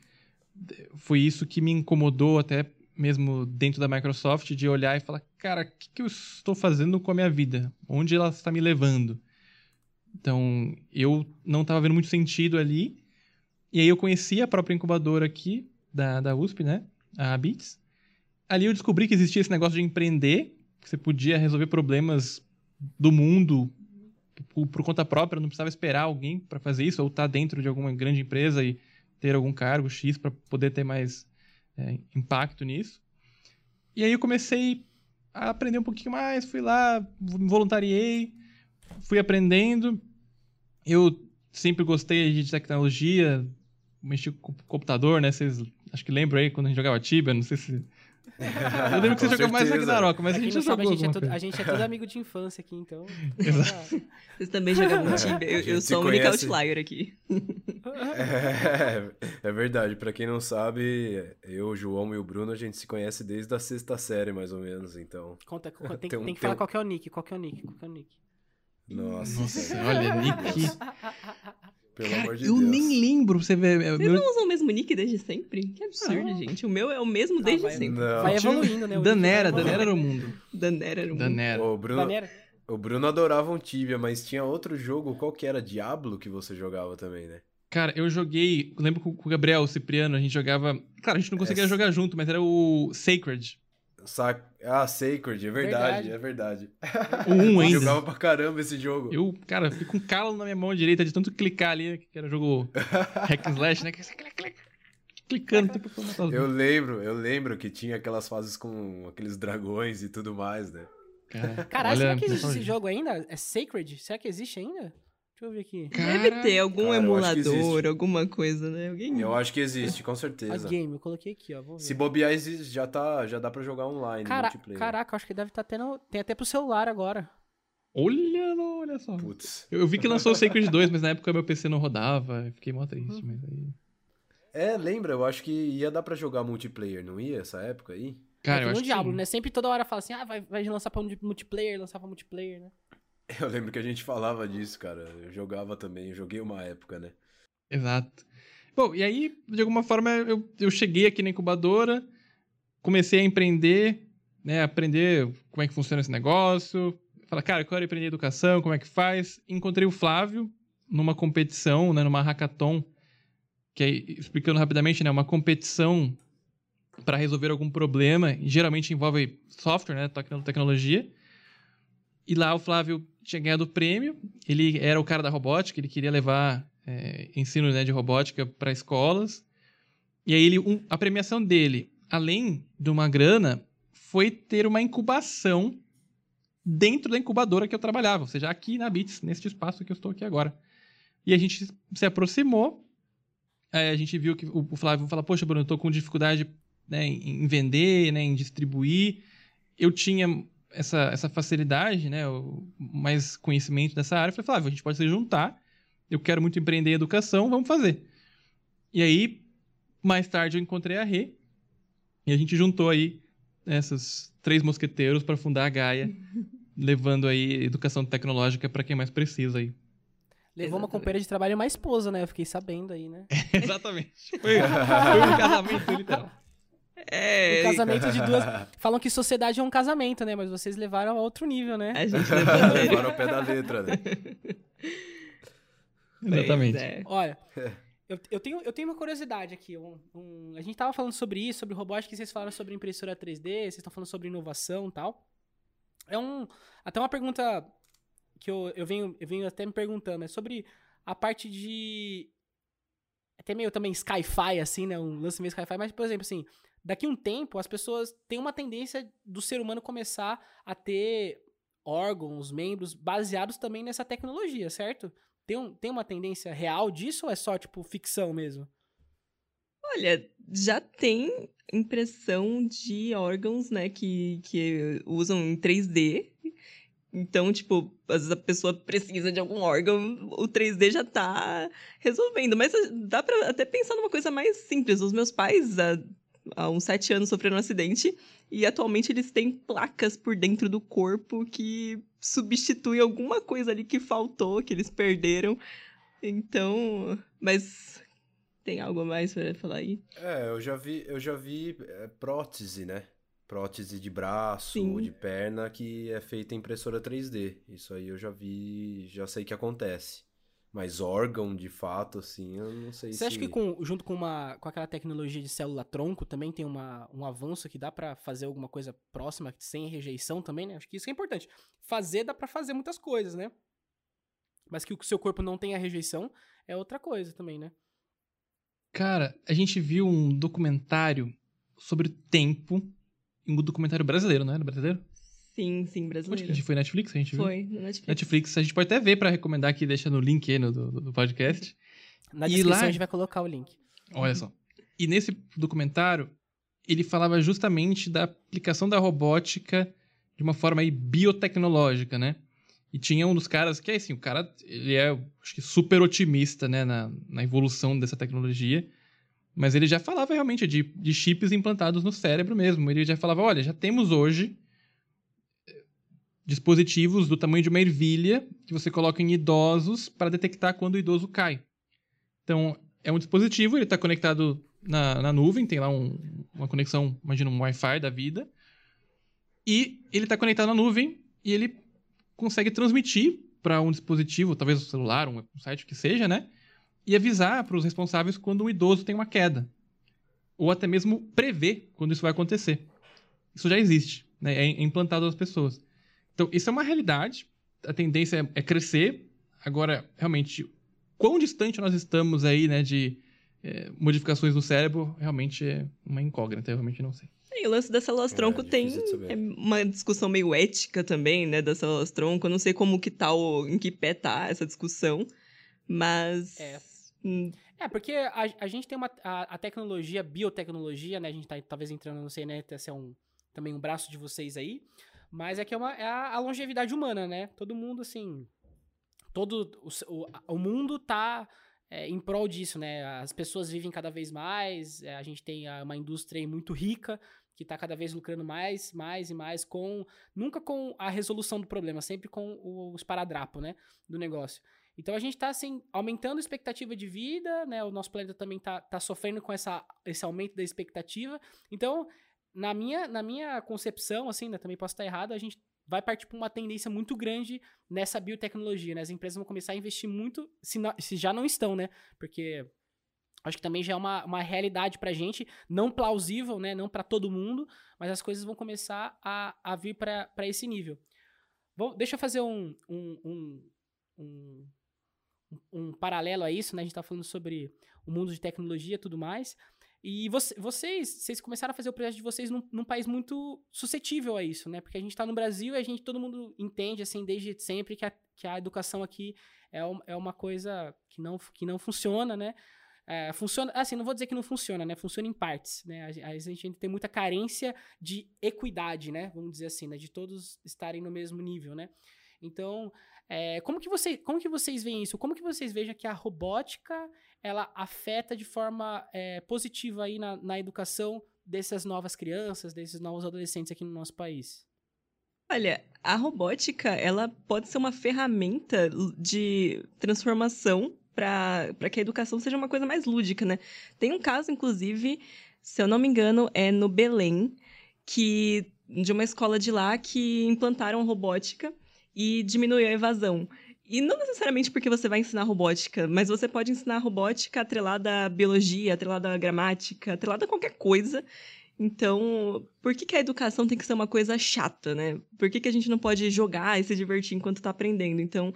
foi isso que me incomodou até mesmo dentro da Microsoft de olhar e falar, cara, o que, que eu estou fazendo com a minha vida? Onde ela está me levando? Então, eu não estava vendo muito sentido ali. E aí eu conheci a própria incubadora aqui da, da USP, né? A Bits. Ali eu descobri que existia esse negócio de empreender, que você podia resolver problemas do mundo por, por conta própria, não precisava esperar alguém para fazer isso, ou estar dentro de alguma grande empresa e ter algum cargo X para poder ter mais é, impacto nisso. E aí eu comecei a aprender um pouquinho mais, fui lá, me voluntariei, fui aprendendo. Eu sempre gostei de tecnologia, mexi com computador, né? Vocês acho que lembram aí quando a gente jogava Tibia, não sei se. Eu lembro que você jogava mais. Ragnarok, mas Pra a gente não já sabe, a jogou gente, é coisa. a gente é tudo amigo de infância aqui, então. (laughs) Exato. Vocês também jogam (laughs) Tibia. Eu, A eu se sou a única outlier aqui. É, é verdade, pra quem não sabe, eu, o João e o Bruno, a gente se conhece desde a sexta série, mais ou menos, então. Conta, conta, tem, Tem um- tem que falar um- qual que é o nick, qual que é o nick, qual que é o nick. Nossa, Nossa, olha, Nick. pelo amor de Eu Deus. nem lembro, você vê. é, Vocês meu- não usam mesmo nick desde sempre? Que absurdo, Não. gente. O meu é o mesmo desde vai- sempre. Não. Vai evoluindo, né? Danera, Danera era o mundo. (laughs) Danera era. Danera. O Bruno, Danera. o Bruno adorava um Tibia, mas tinha outro jogo, qual que era? Diablo que você jogava também, né? Cara, eu joguei. Lembro com com o Gabriel, o Cipriano, a gente jogava. Claro, a gente não conseguia É. jogar junto, mas era o Sacred. Sa- Ah, Sacred, é verdade, Verdade. é verdade. O (laughs) 1 Eu ainda. jogava pra caramba esse jogo. Eu, cara, fiquei com calo na minha mão direita de tanto clicar ali, que era jogo (laughs) hack and slash, né? Que você clica, clica, clicando, os Eu lembro, eu lembro que tinha aquelas fases com aqueles dragões e tudo mais, né? Cara, Caralho, será que existe esse jogo ainda? É Sacred? Será que existe ainda? Deixa eu ver aqui. Deve Cara, ter algum Cara, emulador, alguma coisa, né? Alguém... Eu acho que existe, com A certeza. game, eu coloquei aqui, ó. Vou ver. Se bobear, existe, já, tá, já dá pra jogar online, Cara, multiplayer. caraca, acho que deve estar tendo. Tem até pro celular agora. Olha, olha só. Putz. Eu, eu vi que lançou o Sacred 2, mas na época meu PC não rodava, eu fiquei mó triste, mas aí... É, lembra, eu acho que ia dar pra jogar multiplayer, não ia, essa época aí? Cara, é eu acho no que né? Sempre toda hora fala assim, ah, vai, vai lançar pra multiplayer, lançar pra multiplayer, né? (laughs) Eu lembro que a gente falava disso, cara. Eu jogava também, eu joguei uma época, né? Exato. Bom, e aí, de alguma forma, eu, eu cheguei aqui na incubadora, comecei a empreender, né? Aprender como é que funciona esse negócio. Falar, cara, eu quero aprender educação, como é que faz. Encontrei o Flávio numa competição, né, numa hackathon, que é, explicando rapidamente, né, uma competição para resolver algum problema, geralmente envolve software, né, tecnologia. E lá o Flávio tinha ganhado o prêmio, ele era o cara da robótica, ele queria levar é, ensino né, de robótica para escolas. E aí ele, um, a premiação dele, além de uma grana, foi ter uma incubação dentro da incubadora que eu trabalhava, ou seja, aqui na Bits, neste espaço que eu estou aqui agora. E a gente se aproximou, a gente viu que o Flávio falou, poxa, Bruno, eu estou com dificuldade né, em vender, né, em distribuir. Eu tinha essa, essa facilidade, né, mais conhecimento dessa área. Eu falei, Flávio, a gente pode se juntar, eu quero muito empreender em educação, vamos fazer. E aí, mais tarde eu encontrei a Rê, e a gente juntou aí esses três mosqueteiros para fundar a Gaia, (laughs) levando aí educação tecnológica para quem mais precisa aí. Levou uma companheira de trabalho e uma esposa, né? Eu fiquei sabendo aí, né? (laughs) Exatamente. Foi, foi um casamento literal. (laughs) É. Um casamento de duas. (laughs) Falam que sociedade é um casamento, né? Mas vocês levaram a outro nível, né? A gente (laughs) levou levaram ao pé da letra, né? (laughs) Exatamente. É. Olha, eu, eu, tenho, eu tenho uma curiosidade aqui. Um, um, a gente tava falando sobre isso, sobre robótica, vocês falaram sobre impressora 3D, vocês estão falando sobre inovação e tal. É um. Até uma pergunta que eu, eu, venho, eu venho até me perguntando, é sobre a parte de. Até meio também sci-fi, assim, né? Um lance meio sci-fi, mas, por exemplo, assim, daqui um tempo as pessoas têm uma tendência do ser humano começar a ter órgãos, membros baseados também nessa tecnologia, certo? Tem, um, tem uma tendência real disso ou é só, tipo, ficção mesmo? Olha, já tem impressão de órgãos, né, que, que usam em 3D. Então, tipo, às vezes a pessoa precisa de algum órgão, o 3D já tá resolvendo. Mas dá pra até pensar numa coisa mais simples. Os meus pais, há, há uns sete anos, sofreram um acidente e atualmente eles têm placas por dentro do corpo que substituem alguma coisa ali que faltou, que eles perderam. Então, mas tem algo mais para falar aí? É, eu já vi, eu já vi é, prótese, né? Prótese de braço, Sim. de perna que é feita em impressora 3D. Isso aí eu já vi, já sei que acontece. Mas órgão, de fato, assim, eu não sei Você se... acha que com, junto com, uma, com aquela tecnologia de célula-tronco também tem uma, um avanço que dá para fazer alguma coisa próxima, sem rejeição também, né? Acho que isso é importante. Fazer dá para fazer muitas coisas, né? Mas que o seu corpo não tenha rejeição é outra coisa também, né? Cara, a gente viu um documentário sobre o tempo, um documentário brasileiro, não era brasileiro? Sim, sim, brasileiro. Onde que foi Netflix? A gente viu? Foi, no Netflix. Netflix. A gente pode até ver para recomendar aqui, deixa no link aí no, do, do podcast. Na e descrição lá... a gente vai colocar o link. Olha só. E nesse documentário, ele falava justamente da aplicação da robótica de uma forma aí biotecnológica, né? E tinha um dos caras que é assim, o cara, ele é, acho que super otimista, né, na, na evolução dessa tecnologia. Mas ele já falava realmente de, de chips implantados no cérebro mesmo. Ele já falava, olha, já temos hoje dispositivos do tamanho de uma ervilha que você coloca em idosos para detectar quando o idoso cai. Então, é um dispositivo, ele está conectado na, na nuvem, tem lá um, uma conexão, imagina um Wi-Fi da vida, e ele está conectado na nuvem e ele consegue transmitir para um dispositivo, talvez um celular, um, um site que seja, né? E avisar para os responsáveis quando o idoso tem uma queda. Ou até mesmo prever quando isso vai acontecer. Isso já existe, né? É implantado às pessoas. Então, isso é uma realidade. A tendência é, é crescer. Agora, realmente, quão distante nós estamos aí, né, de é, modificações no cérebro, realmente é uma incógnita. Eu realmente não sei. E o lance das células-tronco é, tem é uma discussão meio ética também, né, das células-tronco. Eu não sei como que tá, o, em que pé tá essa discussão, mas... É. Hum. É, porque a, a gente tem uma... A, a, tecnologia, biotecnologia, né, a gente tá talvez entrando, não sei, né, se é um, também um braço de vocês aí, mas é que é, uma, é a, longevidade humana, né? Todo mundo, assim. Todo. O, o, o mundo tá é, em prol disso, né? As pessoas vivem cada vez mais, é, a gente tem uma indústria muito rica que está cada vez lucrando mais, mais e mais com nunca com a resolução do problema, sempre com o esparadrapo, né, do negócio. Então a gente está assim aumentando a expectativa de vida, né? O nosso planeta também está tá sofrendo com essa, esse aumento da expectativa. Então na minha, na minha concepção, assim, né, também posso estar errado, a gente vai partir para uma tendência muito grande nessa biotecnologia, né? As empresas vão começar a investir muito, se, não, se já não estão, né? Porque acho que também já é uma, uma realidade pra gente, não plausível, né? Não para todo mundo, mas as coisas vão começar a, a vir para esse nível. Bom, deixa eu fazer um, um, um, um, um paralelo a isso, né? A gente tá falando sobre o mundo de tecnologia e tudo mais. E você, vocês, vocês começaram a fazer o projeto de vocês num, num, país muito suscetível a isso, né? Porque a gente está no Brasil e a gente, todo mundo entende, assim, desde sempre que a, que a educação aqui é, um, é uma coisa que não, que não funciona, né? É, funciona, assim, não vou dizer que não funciona, né? Funciona em partes, né? A, a gente tem muita carência de equidade, né? Vamos dizer assim, né? De todos estarem no mesmo nível, né? Então, é, como, que você, como que vocês veem isso? Como que vocês vejam que a robótica ela afeta de forma é, positiva aí na, na educação dessas novas crianças, desses novos adolescentes aqui no nosso país? Olha, a robótica, ela pode ser uma ferramenta de transformação para que a educação seja uma coisa mais lúdica, né? Tem um caso, inclusive, se eu não me engano, é no Belém, que de uma escola de lá que implantaram robótica e diminuiu a evasão. E não necessariamente porque você vai ensinar robótica, mas você pode ensinar robótica atrelada à biologia, atrelada à gramática, atrelada a qualquer coisa. Então, por que, que a educação tem que ser uma coisa chata, né? Por que, que a gente não pode jogar e se divertir enquanto está aprendendo? Então,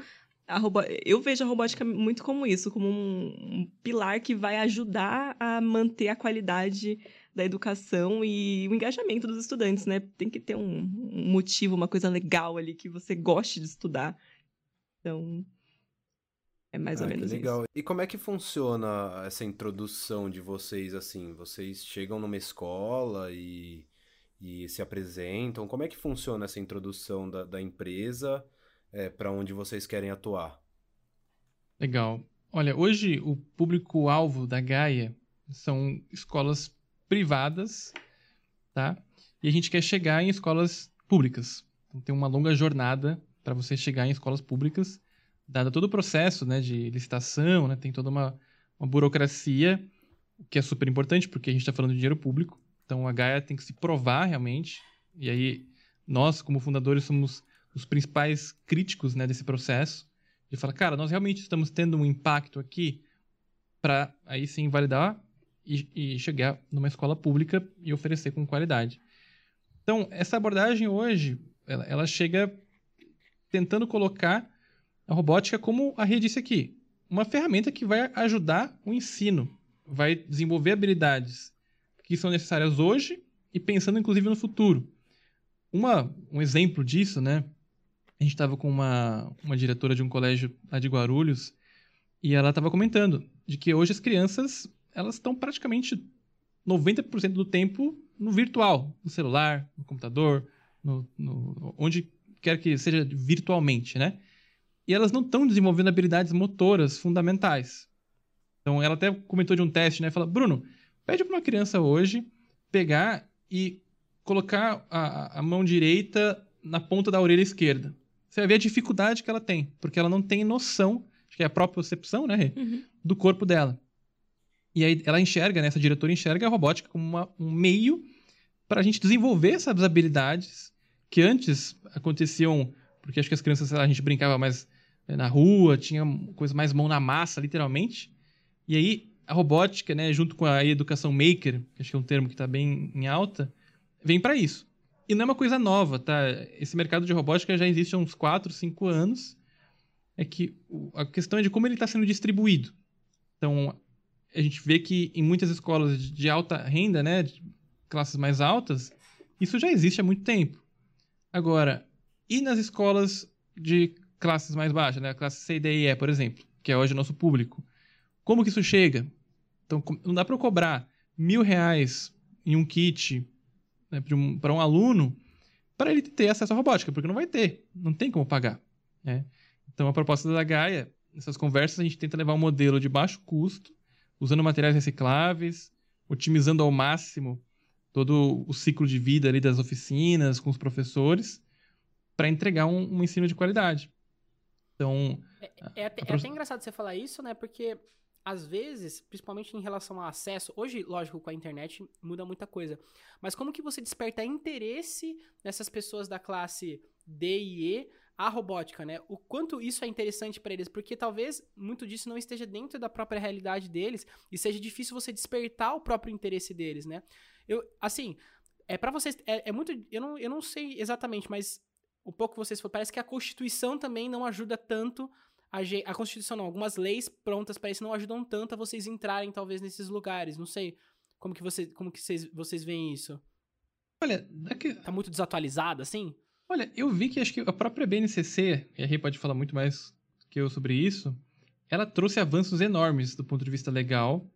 eu vejo a robótica muito como isso, como um, pilar que vai ajudar a manter a qualidade da educação e o engajamento dos estudantes, né? Tem que ter um motivo, uma coisa legal ali que você goste de estudar. Então, é mais ah, ou menos legal. isso. E como é que funciona essa introdução de vocês, assim? Vocês chegam numa escola e, e se apresentam? Como é que funciona essa introdução da, da empresa é, para onde vocês querem atuar? Legal. Olha, hoje o público-alvo da Gaia são escolas privadas, tá? E a gente quer chegar em escolas públicas. Então tem uma longa jornada para você chegar em escolas públicas, dado todo o processo né, de licitação, né, tem toda uma, uma burocracia, o que é super importante, porque a gente está falando de dinheiro público, então a Gaia tem que se provar realmente, e aí nós, como fundadores, somos os principais críticos né, desse processo, de falar, cara, nós realmente estamos tendo um impacto aqui para aí sim validar e, e, chegar numa escola pública e oferecer com qualidade. Então, essa abordagem hoje, ela, ela chega tentando colocar a robótica como a rede disse aqui, uma ferramenta que vai ajudar o ensino, vai desenvolver habilidades que são necessárias hoje e pensando inclusive no futuro. Uma, um exemplo disso, né? A gente estava com uma, uma diretora de um colégio lá de Guarulhos e ela estava comentando de que hoje as crianças elas estão praticamente 90% do tempo no virtual, no celular, no computador, no, no, onde quer que seja virtualmente, né? E elas não estão desenvolvendo habilidades motoras fundamentais. Então, ela até comentou de um teste, né? Fala, Bruno, pede para uma criança hoje pegar e colocar a, a mão direita na ponta da orelha esquerda. Você vai ver a dificuldade que ela tem, porque ela não tem noção, acho que é a própria percepção, né, uhum. do corpo dela. E aí ela enxerga, né, essa diretora enxerga a robótica como uma, um meio para a gente desenvolver essas habilidades que antes aconteciam, porque acho que as crianças, a gente brincava mais né, na rua, tinha coisa mais mão na massa, literalmente. E aí a robótica, né, junto com a educação maker, que acho que é um termo que está bem em alta, vem para isso. E não é uma coisa nova, tá? Esse mercado de robótica já existe há uns 4, 5 anos. É que a questão é de como ele está sendo distribuído. Então, a gente vê que em muitas escolas de alta renda, né, de classes mais altas, isso já existe há muito tempo. Agora, e nas escolas de classes mais baixas, né? A classe C, D e E, por exemplo, que é hoje o nosso público. Como que isso chega? Então, não dá para eu cobrar mil reais em um kit né, para um, um, aluno para ele ter acesso à robótica, porque não vai ter, não tem como pagar. Né? Então, a proposta da Gaia, nessas conversas, a gente tenta levar um modelo de baixo custo, usando materiais recicláveis, otimizando ao máximo todo o ciclo de vida ali das oficinas, com os professores, para entregar um, um, ensino de qualidade. Então. É, é, até, é, até, engraçado você falar isso, né? Porque às vezes, principalmente em relação ao acesso, hoje, lógico, com a internet muda muita coisa, mas como que você desperta interesse nessas pessoas da classe D e E a robótica, né? O quanto isso é interessante para eles, porque talvez muito disso não esteja dentro da própria realidade deles e seja difícil você despertar o próprio interesse deles, né? Eu, assim, é para vocês, é, é, muito, eu não, eu não sei exatamente, mas o pouco que vocês parece que a Constituição também não ajuda tanto a, a Constituição não, algumas leis prontas para isso não ajudam tanto a vocês entrarem talvez nesses lugares, não sei como que você, como que vocês, vocês veem isso. Olha, daqui... tá muito desatualizado assim? Olha, eu vi que acho que a própria BNCC, e a Rei pode falar muito mais que eu sobre isso, ela trouxe avanços enormes do ponto de vista legal.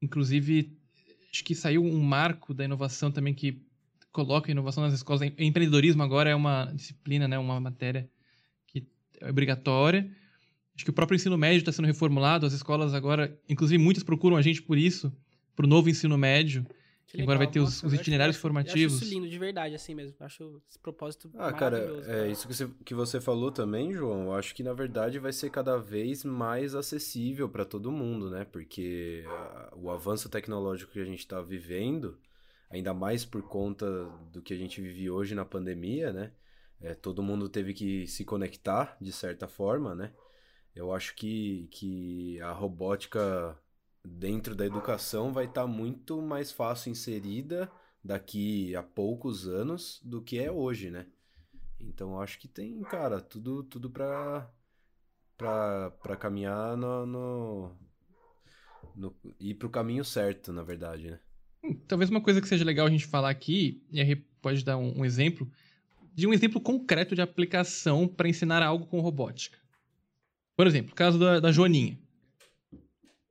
Inclusive, acho que saiu um marco da inovação também que coloca a inovação nas escolas. Empreendedorismo agora é uma disciplina, né, uma matéria que é obrigatória. Acho que o próprio ensino médio está sendo reformulado, as escolas agora, inclusive muitas procuram a gente por isso, para o novo ensino médio. Que agora vai ter os, os itinerários acho, formativos. Eu acho isso lindo, de verdade, assim mesmo. Eu acho esse propósito Ah, cara, é isso que você, que você falou também, João. Eu acho que, na verdade, vai ser cada vez mais acessível para todo mundo, né? Porque a, o avanço tecnológico que a gente está vivendo, ainda mais por conta do que a gente vive hoje na pandemia, né? É, todo mundo teve que se conectar, de certa forma, né? Eu acho que, que a robótica dentro da educação vai estar tá muito mais fácil inserida daqui a poucos anos do que é hoje, né? Então acho que tem, cara, tudo tudo para para caminhar no, no, no ir pro caminho certo, na verdade, né? Hum, talvez uma coisa que seja legal a gente falar aqui, e a pode dar um, um exemplo, de um exemplo concreto de aplicação para ensinar algo com robótica. Por exemplo, o caso da, da Joaninha.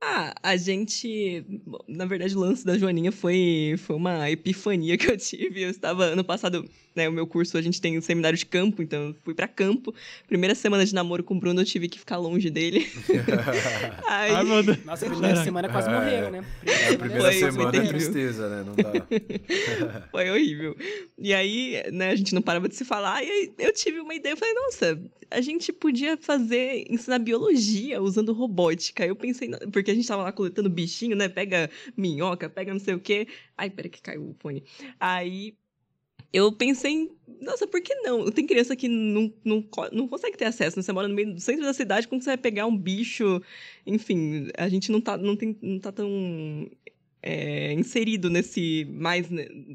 Ah, a gente. Na verdade, o lance da Joaninha foi, foi uma epifania (laughs) que eu tive. Eu estava ano passado né, o meu curso, a gente tem um seminário de campo, então eu fui para campo. Primeira semana de namoro com o Bruno, eu tive que ficar longe dele. (laughs) Aí... Ai, meu Deus. Nossa, a primeira semana quase é, morreram, né? Primeira, é, primeira foi, semana foi é tristeza, né? Não dá. (laughs) foi horrível. E aí, né, a gente não parava de se falar, e aí eu tive uma ideia, eu falei, nossa, a gente podia fazer, ensinar biologia usando robótica. Eu pensei, porque a gente tava lá coletando bichinho, né? Pega minhoca, pega não sei o quê. Ai, peraí que caiu o fone. Aí eu pensei, nossa, por que não? Tem criança que não, não, não consegue ter acesso, né? Você mora no meio do centro da cidade, como você vai pegar um bicho? Enfim, a gente não tá, não tem, não tá tão é, inserido nesse, mais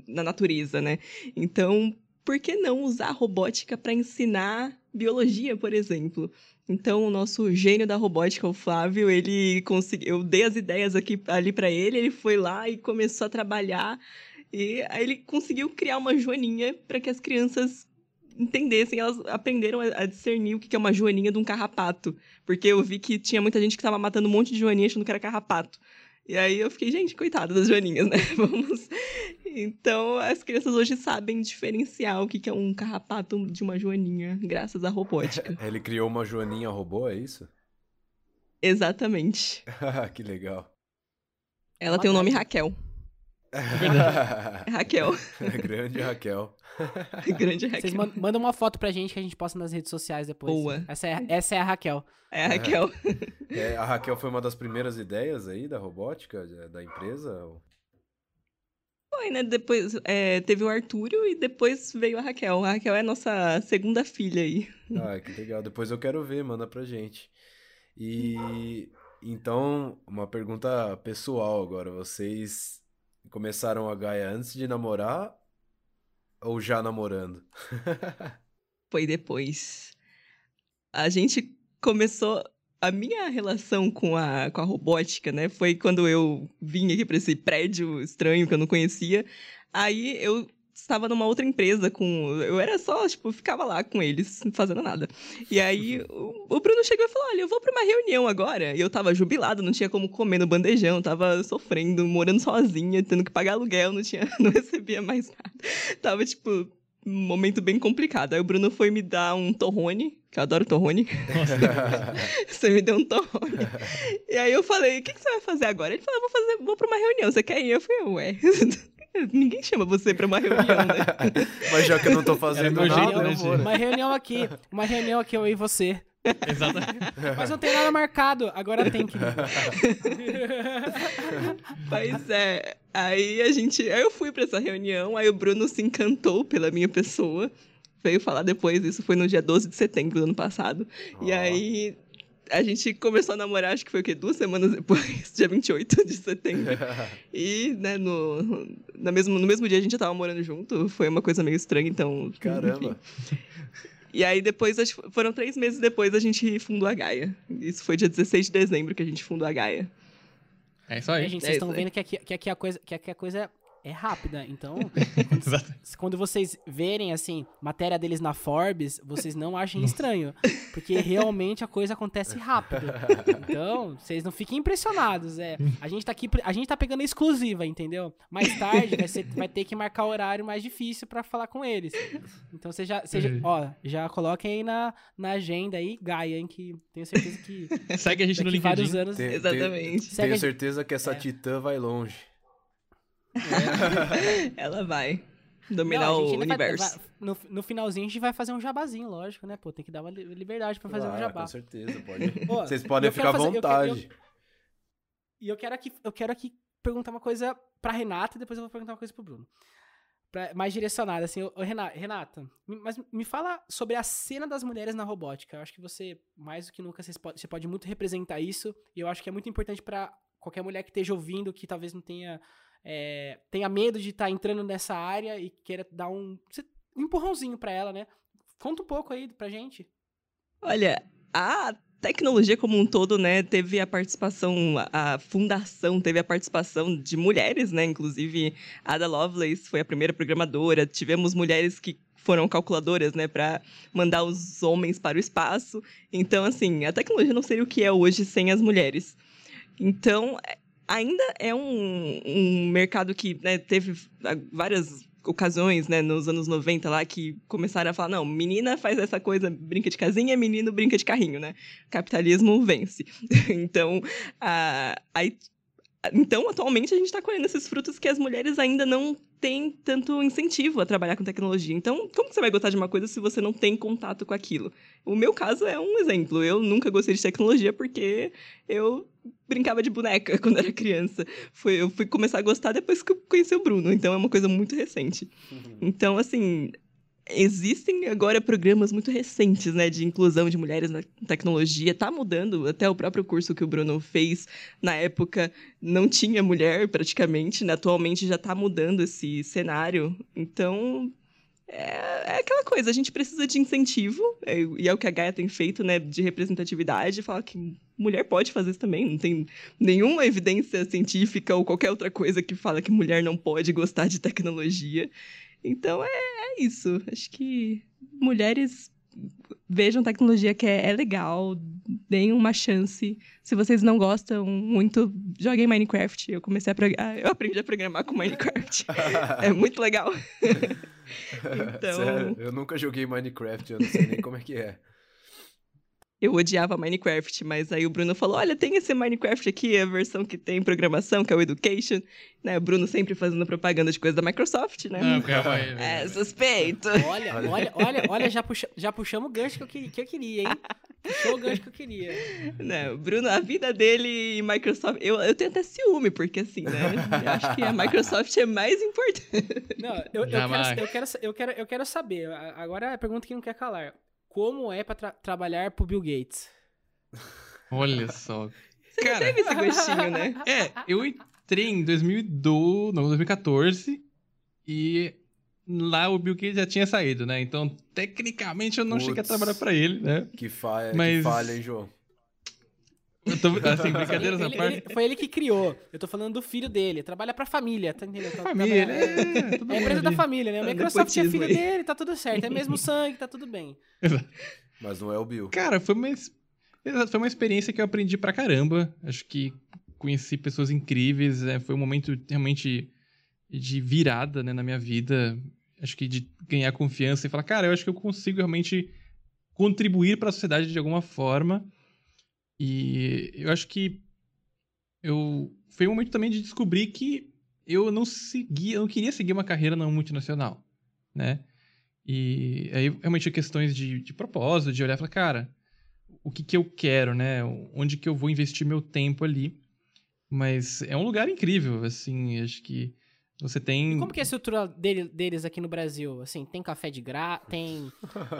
na natureza, né? Então, por que não usar robótica para ensinar biologia, por exemplo? Então, o nosso gênio da robótica, o Flávio, ele conseguiu. Eu dei as ideias aqui ali para ele, ele foi lá e começou a trabalhar e aí ele conseguiu criar uma joaninha para que as crianças entendessem, elas aprenderam a, discernir o que é uma joaninha de um carrapato. Porque eu vi que tinha muita gente que estava matando um monte de joaninha achando que era carrapato. E aí eu fiquei, gente, coitada das joaninhas, (laughs) né? Vamos. Então, as crianças hoje sabem diferenciar o que é um carrapato de uma joaninha, graças à robótica. (laughs) Ele criou uma joaninha robô, é isso? Exatamente. (laughs) que legal. Ela tem o nome Raquel. (laughs) Raquel. Grande Raquel. (laughs) Grande Raquel. Vocês mandam uma foto pra gente que a gente posta nas redes sociais depois. Boa. Essa é, essa é a Raquel. É a Raquel. É, a Raquel foi uma das primeiras ideias aí da robótica, da empresa? Foi, né? Depois é, teve o Artúrio e depois veio a Raquel. A Raquel é a nossa segunda filha aí. Ah, que legal. Depois eu quero ver, manda pra gente. E então, uma pergunta pessoal agora. Vocês Começaram a Gaia antes de namorar ou já namorando? (laughs) Foi depois. A gente começou. A minha relação com a, com a robótica, né? Foi quando eu vim aqui para esse prédio estranho que eu não conhecia. Aí eu estava numa outra empresa com. Eu era só, tipo, ficava lá com eles, fazendo nada. E aí o, Bruno chegou e falou: Olha, eu vou para uma reunião agora. E eu tava jubilado, não tinha como comer no bandejão, tava sofrendo, morando sozinha, tendo que pagar aluguel, não tinha, (laughs) não recebia mais nada. Tava, tipo, um momento bem complicado. Aí o Bruno foi me dar um torrone, que eu adoro torrone. (laughs) você me deu um torrone. E aí eu falei, o que, que, você vai fazer agora? Ele falou, vou fazer, vou pra uma reunião, você quer ir? Eu falei, ué. (laughs) Ninguém chama você pra uma reunião, né? (laughs) Mas já que eu não tô fazendo nada, eu vou. Uma reunião aqui, uma reunião aqui, eu e você. (laughs) Exatamente. Mas não tem nada marcado, agora tem que. Pois (laughs) é. Aí a gente. Aí eu fui pra essa reunião, aí o Bruno se encantou pela minha pessoa. Veio falar depois, isso foi no dia 12 de setembro do ano passado. E Ó. aí a gente começou a namorar, acho que foi o quê? Duas semanas depois, (laughs) dia 28 de setembro. (laughs) E, né, no, na mesmo, no mesmo dia a gente já tava morando junto. Foi uma coisa meio estranha, então. enfim. Caramba. E aí depois, foram três meses depois, a gente fundou a Gaia. Isso foi dia 16 de dezembro que a gente fundou a Gaia. É isso E, aí. gente, É vocês estão aí. vendo que aqui, que aqui a coisa, que aqui a coisa é rápida. Então, (laughs) quando vocês verem, assim, matéria deles na Forbes, vocês não achem estranho. Porque realmente a coisa acontece rápido. Então, vocês não fiquem impressionados. É, a gente tá aqui, a gente tá pegando a exclusiva, entendeu? Mais tarde vai, ser- vai ter que marcar horário mais difícil pra falar com eles. Então, você já, você já- Uhum. ó, já coloquem aí na, na agenda aí, Gaia, hein, que tenho certeza que Segue a gente no daqui vários LinkedIn. anos... Tem- tem- Exatamente. Segue Tenho certeza que essa É. titã vai longe. (laughs) Ela vai dominar Não, o universo. vai- no, no finalzinho a gente vai fazer um jabazinho, lógico, né? Pô, tem que dar uma li- liberdade pra fazer um jabá. Com certeza, pode. (laughs) Pô, Vocês podem eu ficar à quero fazer- eu quero- vontade. E eu quero aqui, eu quero aqui perguntar uma coisa pra Renata e depois eu vou perguntar uma coisa pro Bruno. Pra- mais direcionada, assim, ô, Renata, me- mas me fala sobre a cena das mulheres na robótica. Eu acho que você, mais do que nunca, vocês pode- você pode muito representar isso. E eu acho que é muito importante pra qualquer mulher que esteja ouvindo, que talvez não tenha, é, tenha medo de estar entrando nessa área e queira dar um, um empurrãozinho pra ela, né? Conta um pouco aí pra gente. Olha, a tecnologia como um todo, né, teve a participação, a fundação teve a participação de mulheres, né, inclusive Ada Lovelace foi a primeira programadora, tivemos mulheres que foram calculadoras, né, para mandar os homens para o espaço. Então, assim, a tecnologia não seria o que é hoje sem as mulheres. Então, ainda é um, um mercado que né, teve várias ocasiões, né, nos anos 90 lá, que começaram a falar, não, menina faz essa coisa, brinca de casinha, menino brinca de carrinho, né? Capitalismo vence. (laughs) então, a, aí- então, atualmente, a gente está colhendo esses frutos que as mulheres ainda não têm tanto incentivo a trabalhar com tecnologia. Então, como você vai gostar de uma coisa se você não tem contato com aquilo? O meu caso é um exemplo. Eu nunca gostei de tecnologia porque eu brincava de boneca (laughs) quando era criança. Foi, eu fui começar a gostar depois que eu conheci o Bruno, então é uma coisa muito recente. Então, assim, existem agora programas muito recentes, né, de inclusão de mulheres na tecnologia. Tá mudando, até o próprio curso que o Bruno fez na época não tinha mulher praticamente, né? Atualmente já tá mudando esse cenário. Então, é, é aquela coisa, a gente precisa de incentivo, é, e é o que a Gaia tem feito, né, de representatividade, falar que mulher pode fazer isso também, não tem nenhuma evidência científica ou qualquer outra coisa que fala que mulher não pode gostar de tecnologia. Então é, é isso. Acho que mulheres vejam tecnologia que é, é legal, deem uma chance. Se vocês não gostam muito, joguem Minecraft. Eu comecei a (laughs) eu aprendi a programar com Minecraft. é (laughs) muito legal. (laughs) então, Sério, eu nunca joguei Minecraft, eu não sei nem como é que é. Eu odiava Minecraft, mas aí o Bruno falou: olha, tem esse Minecraft aqui, a versão que tem programação, que é o Education. Né? O Bruno sempre fazendo propaganda de coisa da Microsoft, né? Não, calma aí. É, suspeito. Olha, olha, olha, olha, já, puxa, já puxamos o gancho que eu, queria, que eu queria, hein? Puxou o gancho que eu queria. Não, Bruno, a vida dele e Microsoft. Eu, eu tenho até ciúme, porque assim, né? Eu acho que a Microsoft é mais importante. Não, eu, eu, quero, eu, quero, eu, quero, eu quero saber. Agora é a pergunta que não quer calar. Como é pra tra- trabalhar pro Bill Gates? Olha só. Você já Cara, teve esse gostinho, né? (laughs) É, eu entrei em 2012, não, 2014 e lá o Bill Gates já tinha saído, né? Então, tecnicamente eu não cheguei a trabalhar pra ele, né? Que falha, que Mas- falha, hein, João? Eu tô, assim, brincadeiras à Ele- parte. ele- foi ele que criou. Eu tô falando do filho dele. Trabalha pra família, tá entendendo? Tá- Família, trabalha- é, tudo É a empresa da família, né? O É Microsoft é filho aí. dele, tá tudo certo. É mesmo sangue, tá tudo bem. Mas não é o Bill. Cara, foi uma, foi uma experiência que eu aprendi pra caramba. Acho que conheci pessoas incríveis. é, foi um momento realmente de virada né, na minha vida. Acho que de ganhar confiança e falar, cara, eu acho que eu consigo realmente contribuir para a sociedade de alguma forma. E eu acho que eu foi um momento também de descobrir que eu não seguia, eu não queria seguir uma carreira não multinacional, né? E aí realmente questões de, de propósito, de olhar e falar, cara, o que, que eu quero, né? Onde que eu vou investir meu tempo ali. Mas é um lugar incrível, assim, acho que você tem. E como que é a estrutura dele- deles aqui no Brasil? Assim, tem café de graça, tem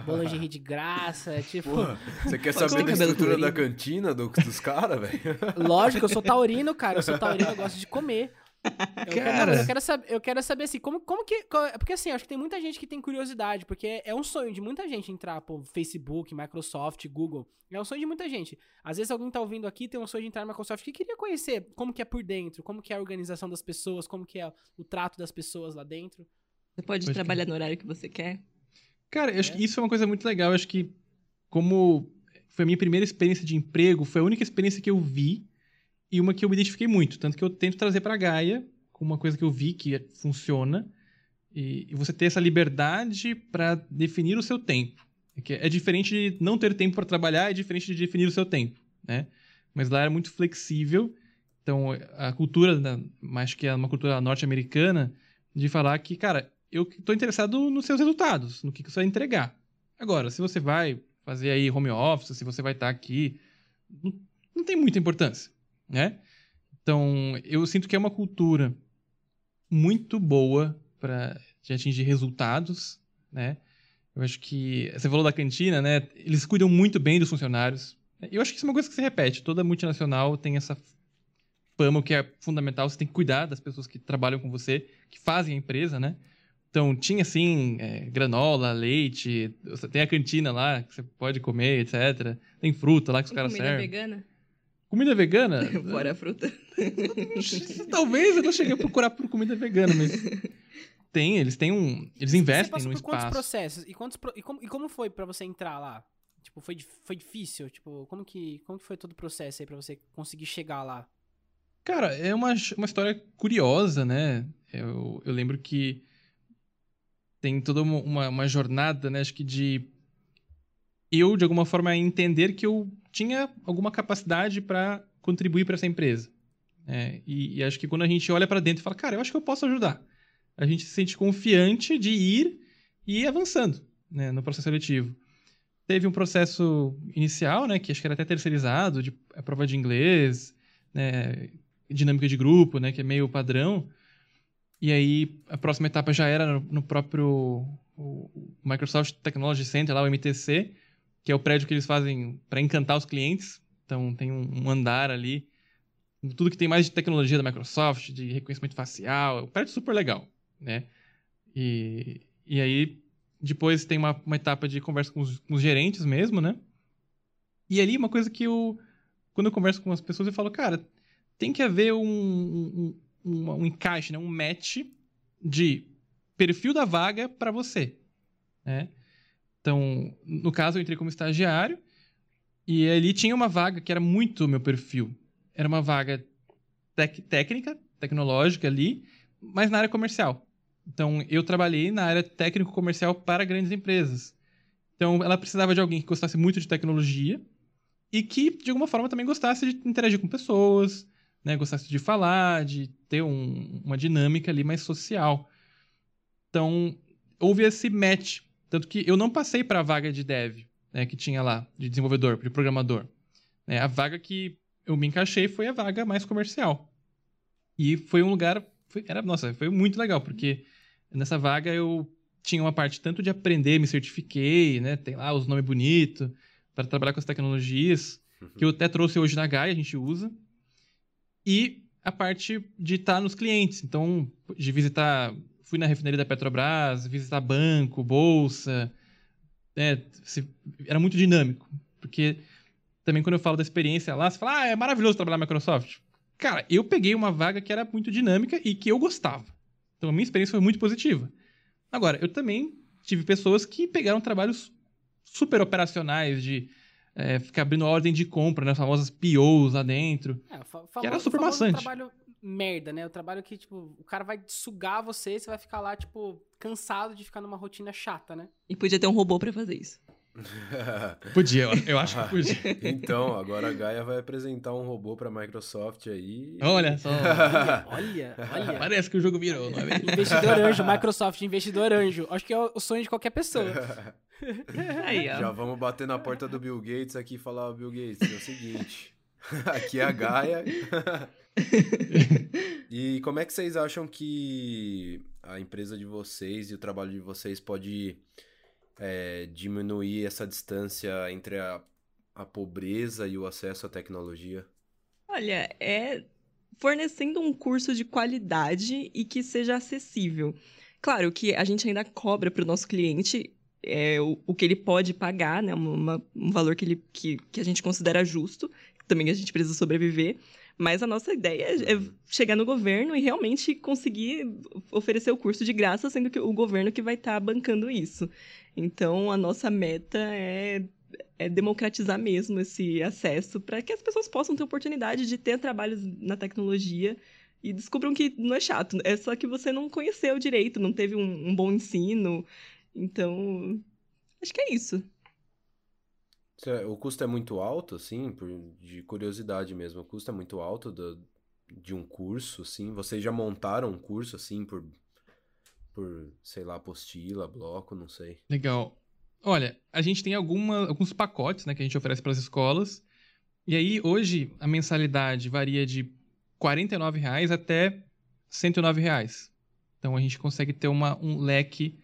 bolagerie de graça, (laughs) tipo. Porra, você quer (laughs) saber da cabelo estrutura da cantina do- dos caras, velho? Lógico, eu sou taurino, cara. Eu sou taurino, eu gosto de comer. Eu quero, Cara. eu quero saber, eu quero saber assim, como, como que. co- Porque assim, acho que tem muita gente que tem curiosidade, porque é um sonho de muita gente entrar, pô, Facebook, Microsoft, Google. É um sonho de muita gente. Às vezes alguém tá ouvindo aqui, tem um sonho de entrar na Microsoft que queria conhecer como que é por dentro, como que é a organização das pessoas, como que é o trato das pessoas lá dentro. Você pode Pode trabalhar no horário que você quer. Cara, eu acho É. que isso é uma coisa muito legal. Eu acho que, como foi a minha primeira experiência de emprego, foi a única experiência que eu vi e uma que eu me identifiquei muito. Tanto que eu tento trazer pra Gaia como uma coisa que eu vi que funciona. E, e você ter essa liberdade pra definir o seu tempo. É, é diferente de não ter tempo pra trabalhar, é diferente de definir o seu tempo, né? Mas lá era muito flexível. Então, a cultura, acho que é uma cultura norte-americana, de falar que, cara, eu tô interessado nos seus resultados, no que, que você vai entregar. Agora, se você vai fazer aí home office, se você vai estar aqui, não, não tem muita importância, né? Então, eu sinto que é uma cultura muito boa para atingir resultados, né? Eu acho que você falou da cantina, né? Eles cuidam muito bem dos funcionários. Eu acho que isso é uma coisa que se repete. Toda multinacional tem essa fama que é fundamental. Você tem que cuidar das pessoas que trabalham com você, que fazem a empresa, né? Então, tinha, assim, é, granola, leite, tem a cantina lá que você pode comer, etc. Tem fruta lá que os caras comida servem. vegana? Comida vegana? (laughs) Fora a fruta. Talvez eu não cheguei a procurar por comida vegana, mas tem, eles têm um. Eles Você investem passou no por quantos espaço. processos? E, quantos, e, como, e como foi pra você entrar lá? Tipo, foi, foi difícil? Tipo, como que, como que foi todo o processo aí pra você conseguir chegar lá? Cara, é uma, uma história curiosa, né? Eu, eu lembro que tem toda uma, uma, uma jornada, né? Acho que de eu, de alguma forma, entender que eu tinha alguma capacidade para contribuir para essa empresa. né? e, e acho que quando a gente olha para dentro e fala, cara, eu acho que eu posso ajudar. A gente se sente confiante de ir e ir avançando né, no processo seletivo. Teve um processo inicial, né, que acho que era até terceirizado, de a prova de inglês, né, dinâmica de grupo, né, que é meio padrão. E aí a próxima etapa já era no, no próprio Microsoft Technology Center, lá o MTC, que é o prédio que eles fazem para encantar os clientes. Então tem um, um andar ali, tudo que tem mais de tecnologia da Microsoft, de reconhecimento facial, é um prédio super legal, né? E, e aí depois tem uma, uma etapa de conversa com os, com os gerentes mesmo, né? E ali uma coisa que eu, quando eu converso com as pessoas, eu falo, cara, tem que haver um, um, um, um encaixe, né? um match de perfil da vaga para você, né? Então, no caso, eu entrei como estagiário e ali tinha uma vaga que era muito meu perfil. Era uma vaga tec- técnica, tecnológica ali, mas na área comercial. Então, eu trabalhei na área técnico-comercial para grandes empresas. Então, ela precisava de alguém que gostasse muito de tecnologia e que, de alguma forma, também gostasse de interagir com pessoas, né? Gostasse de falar, de ter um- uma dinâmica ali mais social. Então, houve esse match. Tanto que eu não passei para a vaga de dev, né, que tinha lá, de desenvolvedor, de programador. né? a vaga que eu me encaixei foi a vaga mais comercial. E foi um lugar. Foi, era, nossa, foi muito legal, porque nessa vaga eu tinha uma parte tanto de aprender, me certifiquei, né? Tem lá os nomes bonitos, para trabalhar com as tecnologias, que eu até trouxe hoje na Gaia, a gente usa. E a parte de estar nos clientes. Então, de visitar. Fui na refinaria da Petrobras, visitar banco, bolsa. né, se- era muito dinâmico. Porque também quando eu falo da experiência lá, você fala, ah, é maravilhoso trabalhar na Microsoft. Cara, eu peguei uma vaga que era muito dinâmica e que eu gostava. Então a minha experiência foi muito positiva. Agora, eu também tive pessoas que pegaram trabalhos super operacionais de é, ficar abrindo ordem de compra, né? As famosas POs lá dentro. É, Que era super maçante. trabalho merda, né? O trabalho que, tipo, o cara vai sugar você e você vai ficar lá, tipo, cansado de ficar numa rotina chata, né? E podia ter um robô pra fazer isso. (laughs) Podia, eu- acho que podia. (laughs) então, agora a Gaia vai apresentar um robô pra Microsoft aí. Olha só. (laughs) Olha, olha. Parece que o jogo virou, não é? Investidor anjo, Microsoft, investidor anjo. Acho que é o sonho de qualquer pessoa. Aí, ó. Já vamos bater na porta do Bill Gates aqui e falar, "Ó, Bill Gates, é o seguinte. aqui é a Gaia. (laughs) e como é que vocês acham que a empresa de vocês e o trabalho de vocês pode é, diminuir essa distância entre a, a pobreza e o acesso à tecnologia? Olha, é fornecendo um curso de qualidade e que seja acessível. Claro que a gente ainda cobra para o nosso cliente é, o, o que ele pode pagar, né? uma- um valor que, ele, que, que a gente considera justo, também a gente precisa sobreviver. Mas a nossa ideia é chegar no governo e realmente conseguir oferecer o curso de graça, sendo que o governo que vai estar bancando isso. Então, a nossa meta é, é democratizar mesmo esse acesso para que as pessoas possam ter oportunidade de ter trabalhos na tecnologia e descubram que não é chato, é só que você não conheceu direito, não teve um, um bom ensino. Então, acho que é isso. É- O custo é muito alto, assim, por, de curiosidade mesmo. O custo é muito alto do- de um curso, assim. Vocês já montaram um curso, assim, por, por, sei lá, apostila, bloco, não sei. Legal. Olha, a gente tem alguma, alguns pacotes né, que a gente oferece para as escolas. E aí, hoje, a mensalidade varia de 49 reais até 109 reais. Então, a gente consegue ter uma, um leque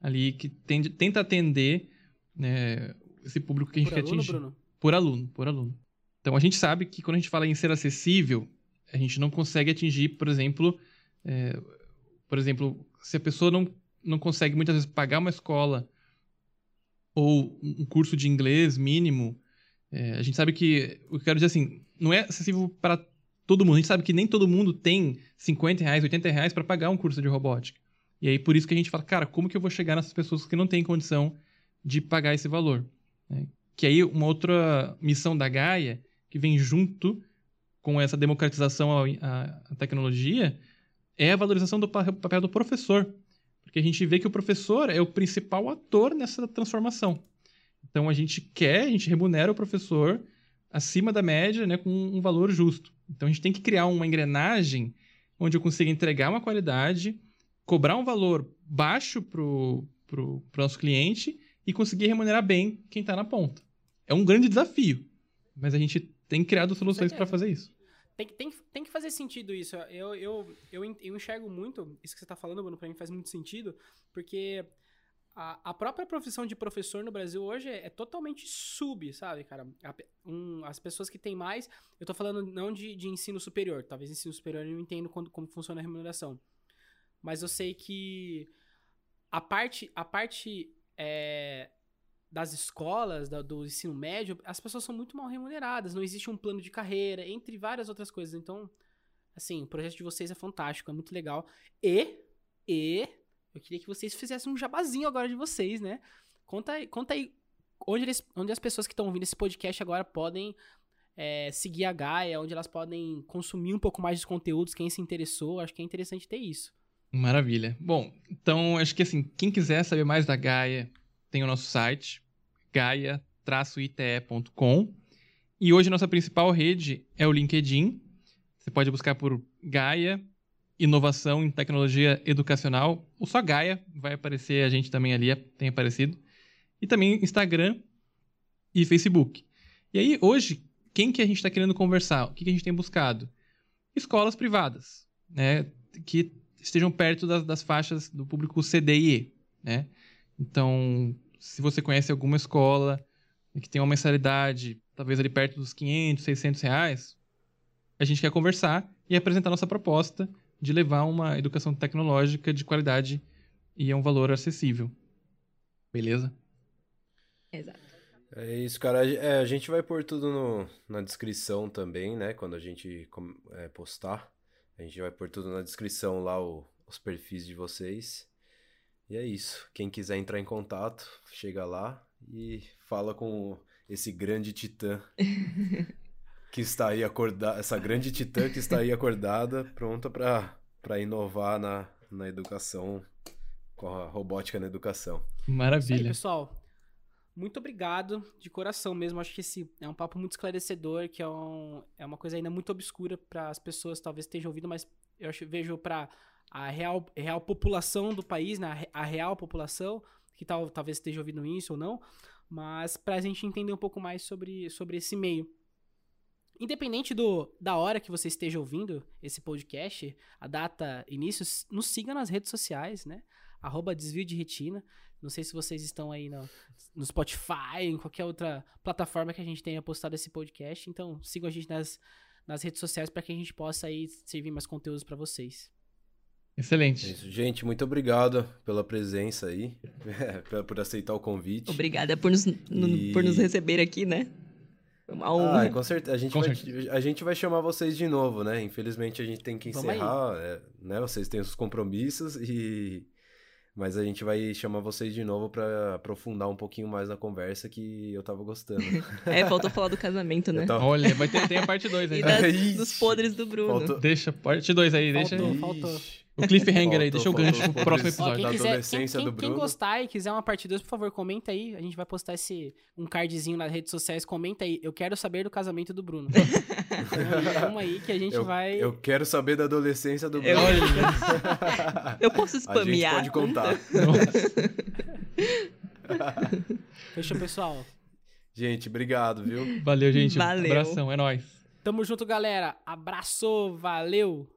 ali que tende- tenta atender né, esse público que a gente Por quer aluno, atingir. Bruno? Por aluno, por aluno. Então a gente sabe que quando a gente fala em ser acessível, a gente não consegue atingir, por exemplo, é, por exemplo, se a pessoa não, não consegue muitas vezes pagar uma escola ou um curso de inglês mínimo, é, a gente sabe que, eu quero dizer assim, não é acessível para todo mundo. A gente sabe que nem todo mundo tem 50 reais, 80 reais para pagar um curso de robótica. E aí por isso que a gente fala, cara, como que eu vou chegar nessas pessoas que não têm condição de pagar esse valor? Né? Que aí uma outra missão da Gaia, que vem junto com essa democratização à, tecnologia, é a valorização do pa- papel do professor. Porque a gente vê que o professor é o principal ator nessa transformação. Então a gente quer, a gente remunera o professor acima da média, né, com um valor justo. Então a gente tem que criar uma engrenagem onde eu consiga entregar uma qualidade, cobrar um valor baixo pro, pro nosso cliente e conseguir remunerar bem quem está na ponta. É um grande desafio, mas a gente tem criado soluções para fazer isso. Tem, que- tem, tem que fazer sentido isso. Eu, eu, eu, eu enxergo muito, isso que você tá falando, Bruno, pra mim faz muito sentido, porque a, a própria profissão de professor no Brasil hoje é, é totalmente sub, sabe, cara? A um, as pessoas que têm mais, eu tô falando não de, de ensino superior, talvez ensino superior eu não entendo quando, como funciona a remuneração. Mas eu sei que a parte, a parte é, das escolas, da- do ensino médio, as pessoas são muito mal remuneradas, não existe um plano de carreira, entre várias outras coisas. Então, assim, o projeto de vocês é fantástico, é muito legal. E, e, eu queria que vocês fizessem um jabazinho agora de vocês, né? Conta aí, conta aí onde, eles, onde as pessoas que estão ouvindo esse podcast agora podem é, seguir a Gaia, onde elas podem consumir um pouco mais dos conteúdos, quem se interessou, acho que é interessante ter isso. Maravilha. Bom, então acho que assim, quem quiser saber mais da Gaia, tem o nosso site, gaia-ite.com. E hoje nossa principal rede é o LinkedIn. Você pode buscar por Gaia, inovação em tecnologia educacional, ou só Gaia, vai aparecer a gente também ali, tem aparecido. E também Instagram e Facebook. E aí, hoje, quem que a gente está querendo conversar? O que, que a gente tem buscado? Escolas privadas, né? Que estejam perto das, das faixas do público CDI, né? Então, se você conhece alguma escola que tem uma mensalidade, talvez ali perto dos 500, 600 reais, a gente quer conversar e apresentar nossa proposta de levar uma educação tecnológica de qualidade e a um valor acessível. Beleza? Exato. É isso, cara. É, a gente vai pôr tudo no- na descrição também, né? Quando a gente com- é, postar. A gente vai pôr tudo na descrição lá, o- os perfis de vocês. E é isso. Quem quiser entrar em contato, chega lá e fala com esse grande titã (laughs) que está aí acordada, essa grande titã que está aí acordada, pronta para para inovar na, na educação, com a robótica na educação. Isso aí, Maravilha. pessoal. Muito obrigado de coração mesmo. Acho que esse é um papo muito esclarecedor, que é, um, é uma coisa ainda muito obscura para as pessoas talvez estejam ouvindo, mas eu acho, vejo para a real, real população do país, né? a real população, que tal, talvez esteja ouvindo isso ou não, mas para a gente entender um pouco mais sobre, sobre esse meio. Independente do, da hora que você esteja ouvindo esse podcast, a data início, nos siga nas redes sociais, né? Arroba desvio de retina. Não sei se vocês estão aí no, no Spotify, em qualquer outra plataforma que a gente tenha postado esse podcast. Então, sigam a gente nas, nas redes sociais para que a gente possa aí servir mais conteúdos para vocês. Excelente. É isso, gente, muito obrigado pela presença aí, (laughs) por aceitar o convite. Obrigada por nos, e... por nos receber aqui, né? Uma honra. Ah, com certeza. A gente, com vai, certeza. a gente vai chamar vocês de novo, né? Infelizmente a gente tem que encerrar, é, né? Vocês têm os compromissos e mas a gente vai chamar vocês de novo para aprofundar um pouquinho mais na conversa que eu tava gostando. (laughs) é, faltou falar do casamento, né? Tava... Olha, vai ter, tem a parte 2 aí. (laughs) E das, (laughs) dos podres do Bruno. Faltou... Deixa, parte 2 aí, faltou, deixa aí. Faltou, O cliffhanger aí, deixa o gancho pro próximo episódio. Ó, quem, quiser, quem, quem, quem, gostar e quiser uma parte 2, por favor, comenta aí. A gente vai postar esse, um cardzinho nas redes sociais. Comenta aí. Eu quero saber do casamento do Bruno. (laughs) Vamos aí que a gente eu, vai... Eu quero saber da adolescência do Bruno. Eu, (laughs) eu posso spamear. A gente pode contar. Fechou, pessoal. Gente, obrigado, viu? Valeu, gente. Valeu. abração, é nóis. Tamo junto, galera. Abraço, valeu.